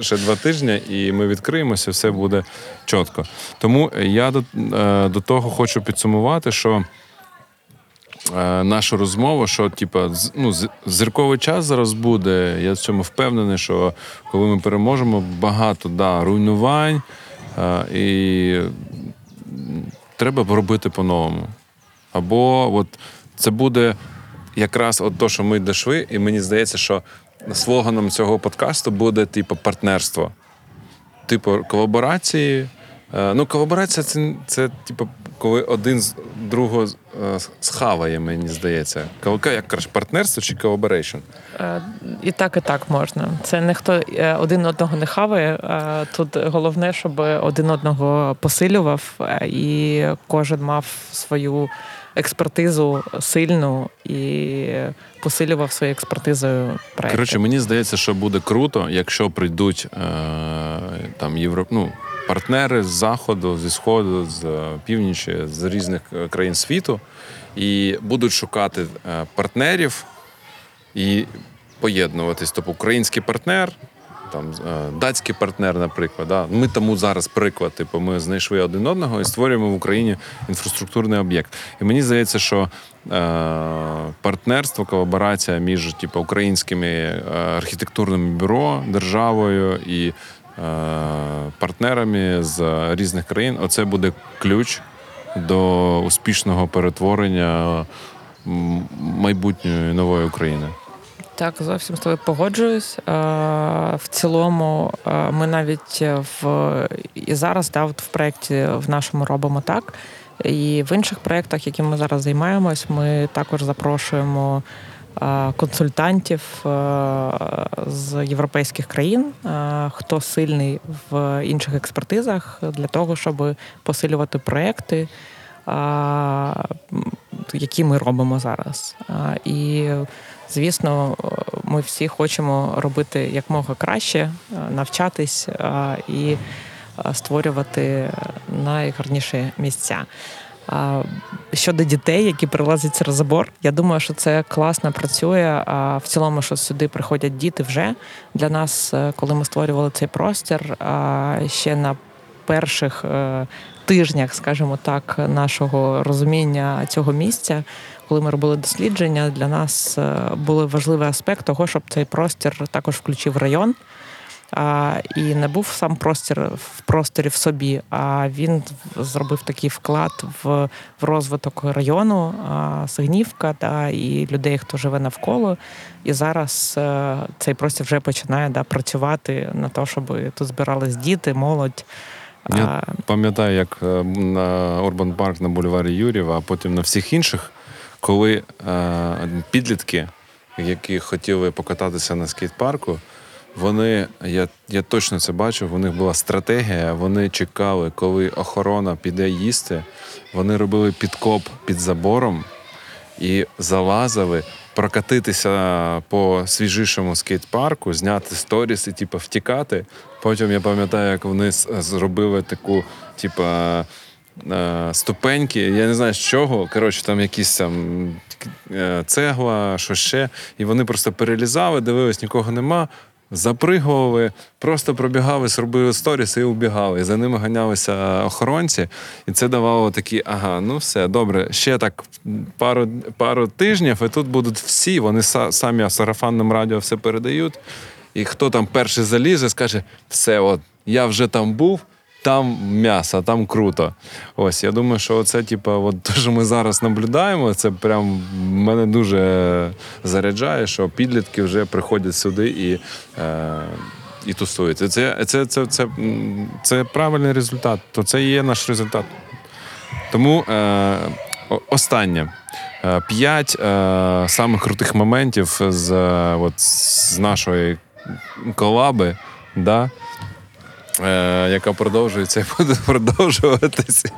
ще два тижні, і ми відкриємося, все буде чітко. Тому я до, е, до того хочу підсумувати, що. Е, Нашу розмову, що типа ну, зірковий час зараз буде. Я в цьому впевнений, що коли ми переможемо, багато да, руйнувань, е, і треба робити по-новому. Або от це буде якраз от то, що ми дійшли, і мені здається, що слоганом цього подкасту буде типу партнерство. Типу колаборації. Е, Ну, колаборація це, це типу, коли один з другого е, схаває, мені здається. Як кажеш, партнерство чи collaboration? Е, І так, і так можна. Це ніхто е, один одного не хаває. е, Тут головне, щоб один одного посилював, і кожен мав свою експертизу сильну і посилював своєю експертизою проєкт. Коротше, мені здається, що буде круто, якщо прийдуть е, там євро... ну, партнери з заходу, зі сходу, з е, північі, з різних е, країн світу, і будуть шукати е, партнерів і поєднуватись. Тобто український партнер. Там датський партнер, наприклад, да. ми тому зараз приклад. Типу, ми знайшли один одного і створюємо в Україні інфраструктурний об'єкт. І мені здається, що партнерство, колаборація між типу, українськими архітектурними бюро, державою і партнерами з різних країн, оце буде ключ до успішного перетворення майбутньої нової України. Так, зовсім з тобою погоджуюсь. Е, В цілому, е, ми навіть в і зараз да, от в проєкті в нашому робимо так. І в інших проєктах, якими ми зараз займаємось, ми також запрошуємо е, консультантів е, з європейських країн, е, хто сильний в інших експертизах, для того, щоб посилювати проєкти, е, які ми робимо зараз. Е, І Звісно, ми всі хочемо робити якмога краще, е, навчатись е, і е, створювати найгарніші місця. Щодо дітей, які прилазять через забор, я думаю, що це класно працює. А в цілому, що сюди приходять діти вже для нас, е, коли ми створювали цей простір, ще на перших е, тижнях, скажімо так, нашого розуміння цього місця, коли ми робили дослідження, для нас е, був важливий аспект того, щоб цей простір також включив район. А, і не був сам простір в просторі в собі, а він зробив такий вклад в, в розвиток району, а, Сигнівка та і людей, хто живе навколо. І зараз е, цей простір вже починає да, працювати на те, щоб тут збирались діти, молодь. Я пам'ятаю, як е, на Урбан Парк на бульварі Юрєва, а потім на всіх інших, коли е, підлітки, які хотіли покататися на скейт-парку, вони, я, я точно це бачив, у них була стратегія. Вони чекали, коли охорона піде їсти. Вони робили підкоп під забором і залазили прокатитися по свіжішому скейт-парку, зняти сторіс і типу, втікати. Потім я пам'ятаю, як вони зробили таку, типу, е, ступеньки. Я не знаю з чого. Коротше, там якісь там е, цегла, що ще. І вони просто перелізали, дивились, нікого нема. Запригували, просто пробігали, зробили сторіс і убігали. І за ними ганялися охоронці, і це давало такі: ага, ну все, добре, ще так пару, пару тижнів, і тут будуть всі. Вони самі сарафанним радіо все передають. І хто там перший залізе, скаже: все, от я вже там був, там м'ясо, там круто. Ось я думаю, що це, типу, от те, що ми зараз наблюдаємо, це прям мене дуже заряджає, що підлітки вже приходять сюди і. Е, і тусуються. Це, це, це, це, це правильний результат. То це є наш результат. Тому е, останнє. Е, П'ять е, самих крутих моментів з, от, з нашої колаби, да, яка продовжується і буде продовжуватися.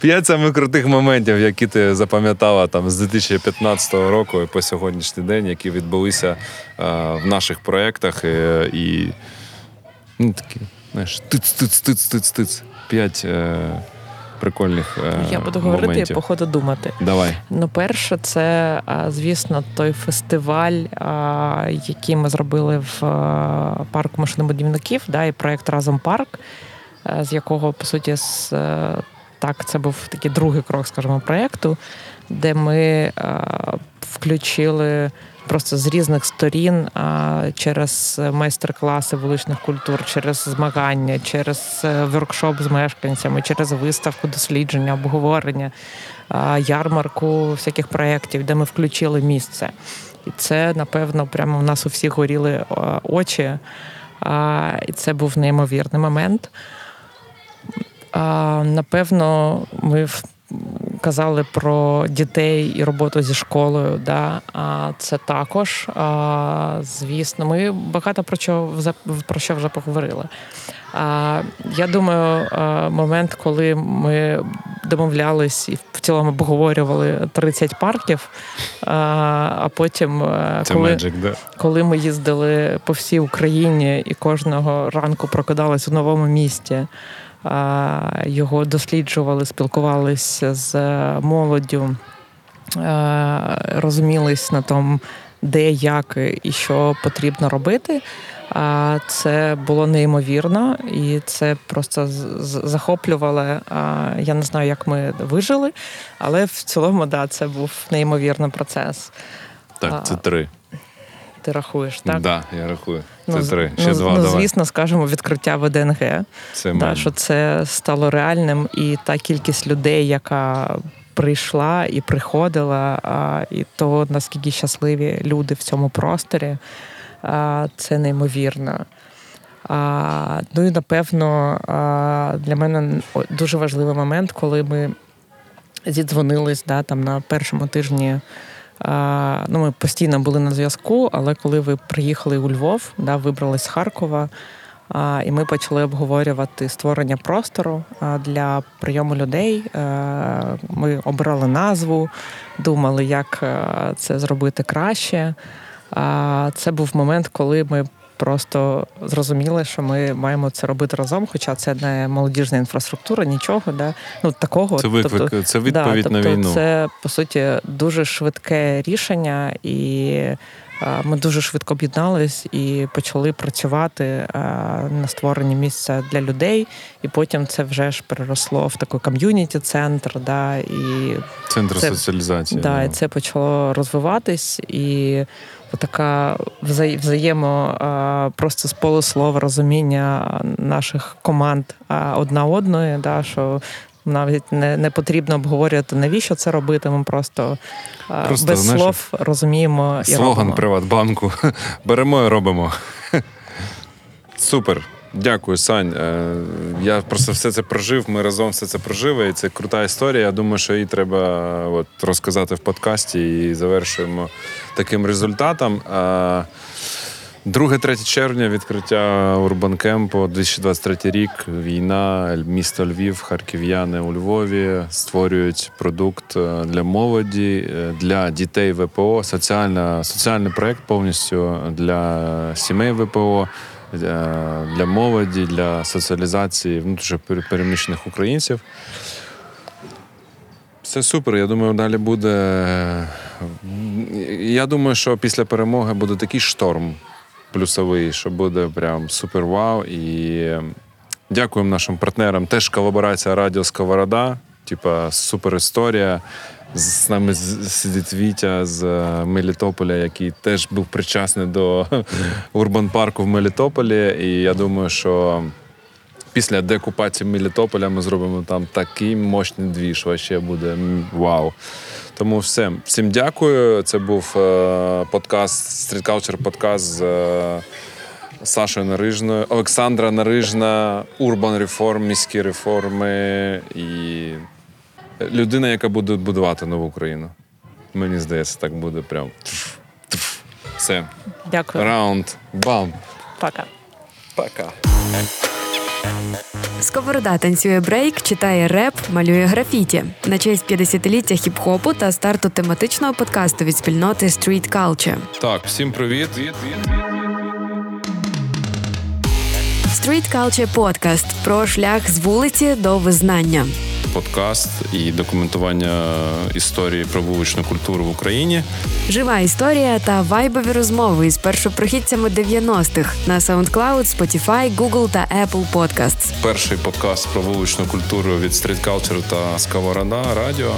П'ять самих крутих моментів, які ти запам'ятала там з 2015 року і по сьогоднішній день, які відбулися е, в наших проєктах. е, і ну, такі знаєш, тиц, тиц, тиц, тиц, тиц. П'ять е, прикольних. Е, Я буду говорити моментів. і по ходу думати. Давай. Ну, перше, це, звісно, той фестиваль, який ми зробили в парку машинобудівників, да, і проєкт Разом парк, е, з якого, по суті, з, е, так, це був такий другий крок, скажімо, проєкту, де ми включили. Просто з різних сторін через майстер-класи вуличних культур, через змагання, через е, воркшоп з мешканцями, через виставку, дослідження, обговорення, ярмарку всяких проєктів, де ми включили місце. І це, напевно, прямо у нас у всіх горіли очі. І це був неймовірний момент. Напевно, ми в- казали про дітей і роботу зі школою. Да? А це також, а, звісно, ми багато про що про що вже поговорили. А, Я думаю, а, момент, коли ми домовлялись і в цілому обговорювали 30 парків, а, а потім, Це коли, Magic, да? коли ми їздили по всій Україні і кожного ранку прокидались у новому місті, його досліджували, спілкувалися з молоддю, розумілись на тому, де, як і що потрібно робити. А Це було неймовірно, і це просто захоплювало. Я не знаю, як ми вижили, але в цілому, да, це був неймовірний процес. Так, це три. Ти рахуєш, так? Да, я рахую. Це Ну, три. Ще ну, два. ну, давай. звісно, скажемо відкриття ВДНГ. Це Да, що це стало реальним, і та кількість людей, яка прийшла і приходила, а, і то наскільки щасливі люди в цьому просторі, а, це неймовірно. А, ну і напевно а, для мене дуже важливий момент, коли ми зідзвонились да, там на першому тижні. Ну, ми постійно були на зв'язку, але коли ви приїхали у Львов, да, вибрались з Харкова, і ми почали обговорювати створення простору для прийому людей. Ми обирали назву, думали, як це зробити краще. Це був момент, коли ми просто зрозуміли, що ми маємо це робити разом, хоча це не молодіжна інфраструктура, нічого, да? ну такого. Це виклик, це відповідь да, на тобто війну. Це по суті дуже швидке рішення, і ми дуже швидко об'єднались і почали працювати на створенні місця для людей. І потім це вже ж переросло в такий ком'юніті-центр. Да, і Центр це- соціалізації. Да, да. і це почало розвиватись, і така вза- взаємо просто з полуслова розуміння наших команд одна одної, да, що навіть не, не потрібно обговорювати, навіщо це робити. Ми просто, Просто, без знаєш, слов розуміємо і Слоган робимо. Приватбанку. Беремо і робимо. Супер. Дякую, Сань. Е, Я просто все це прожив. Ми разом все це прожили. І це крута історія. Я думаю, що її треба от, розказати в подкасті і завершуємо таким результатом. Е, 2-3 червня відкриття Урбанкемпу, 2023 рік. Війна, місто Львів, харків'яни у Львові створюють продукт е, для молоді, е, для дітей ВПО, соціальна, соціальний проект повністю для сімей ВПО, е, для молоді, для соціалізації внутрішньопереміщених українців. Все супер. Я думаю, далі буде. Я думаю, що після перемоги буде такий шторм плюсовий, що буде прям супер вау. І дякуємо нашим партнерам. Теж колаборація Радіо Сковорода. Типа супер історія. З нами сидить Вітя з е, Мелітополя, який теж був причасний до Урбан парку в Мелітополі. І я думаю, що після декупації Мелітополя ми зробимо там такий мощний двіж. Вообще буде вау. Тому все. Всім дякую. Це був е, подкаст Street Culture подкаст з е, Сашою Нарижною, Олександра Нарижна, Урбан Реформ, міські реформи і людина, яка буде будувати нову Україну. Мені здається, так буде прям. тф, тф. Все. Дякую. Раунд. Бам. Пока. Пока. Сковорода танцює брейк, читає реп, малює графіті на честь 50-ліття хіп-хопу та старту тематичного подкасту від спільноти Street Culture. Так, всім привіт. Street Culture Podcast про шлях з вулиці до визнання. Подкаст і документування історії про вуличну культуру в Україні. Жива історія та вайбові розмови із першопрохідцями 90-х на SoundCloud, Spotify, Google та Apple Podcasts. Перший подкаст про вуличну культуру від Street Culture та Сковорода Радіо.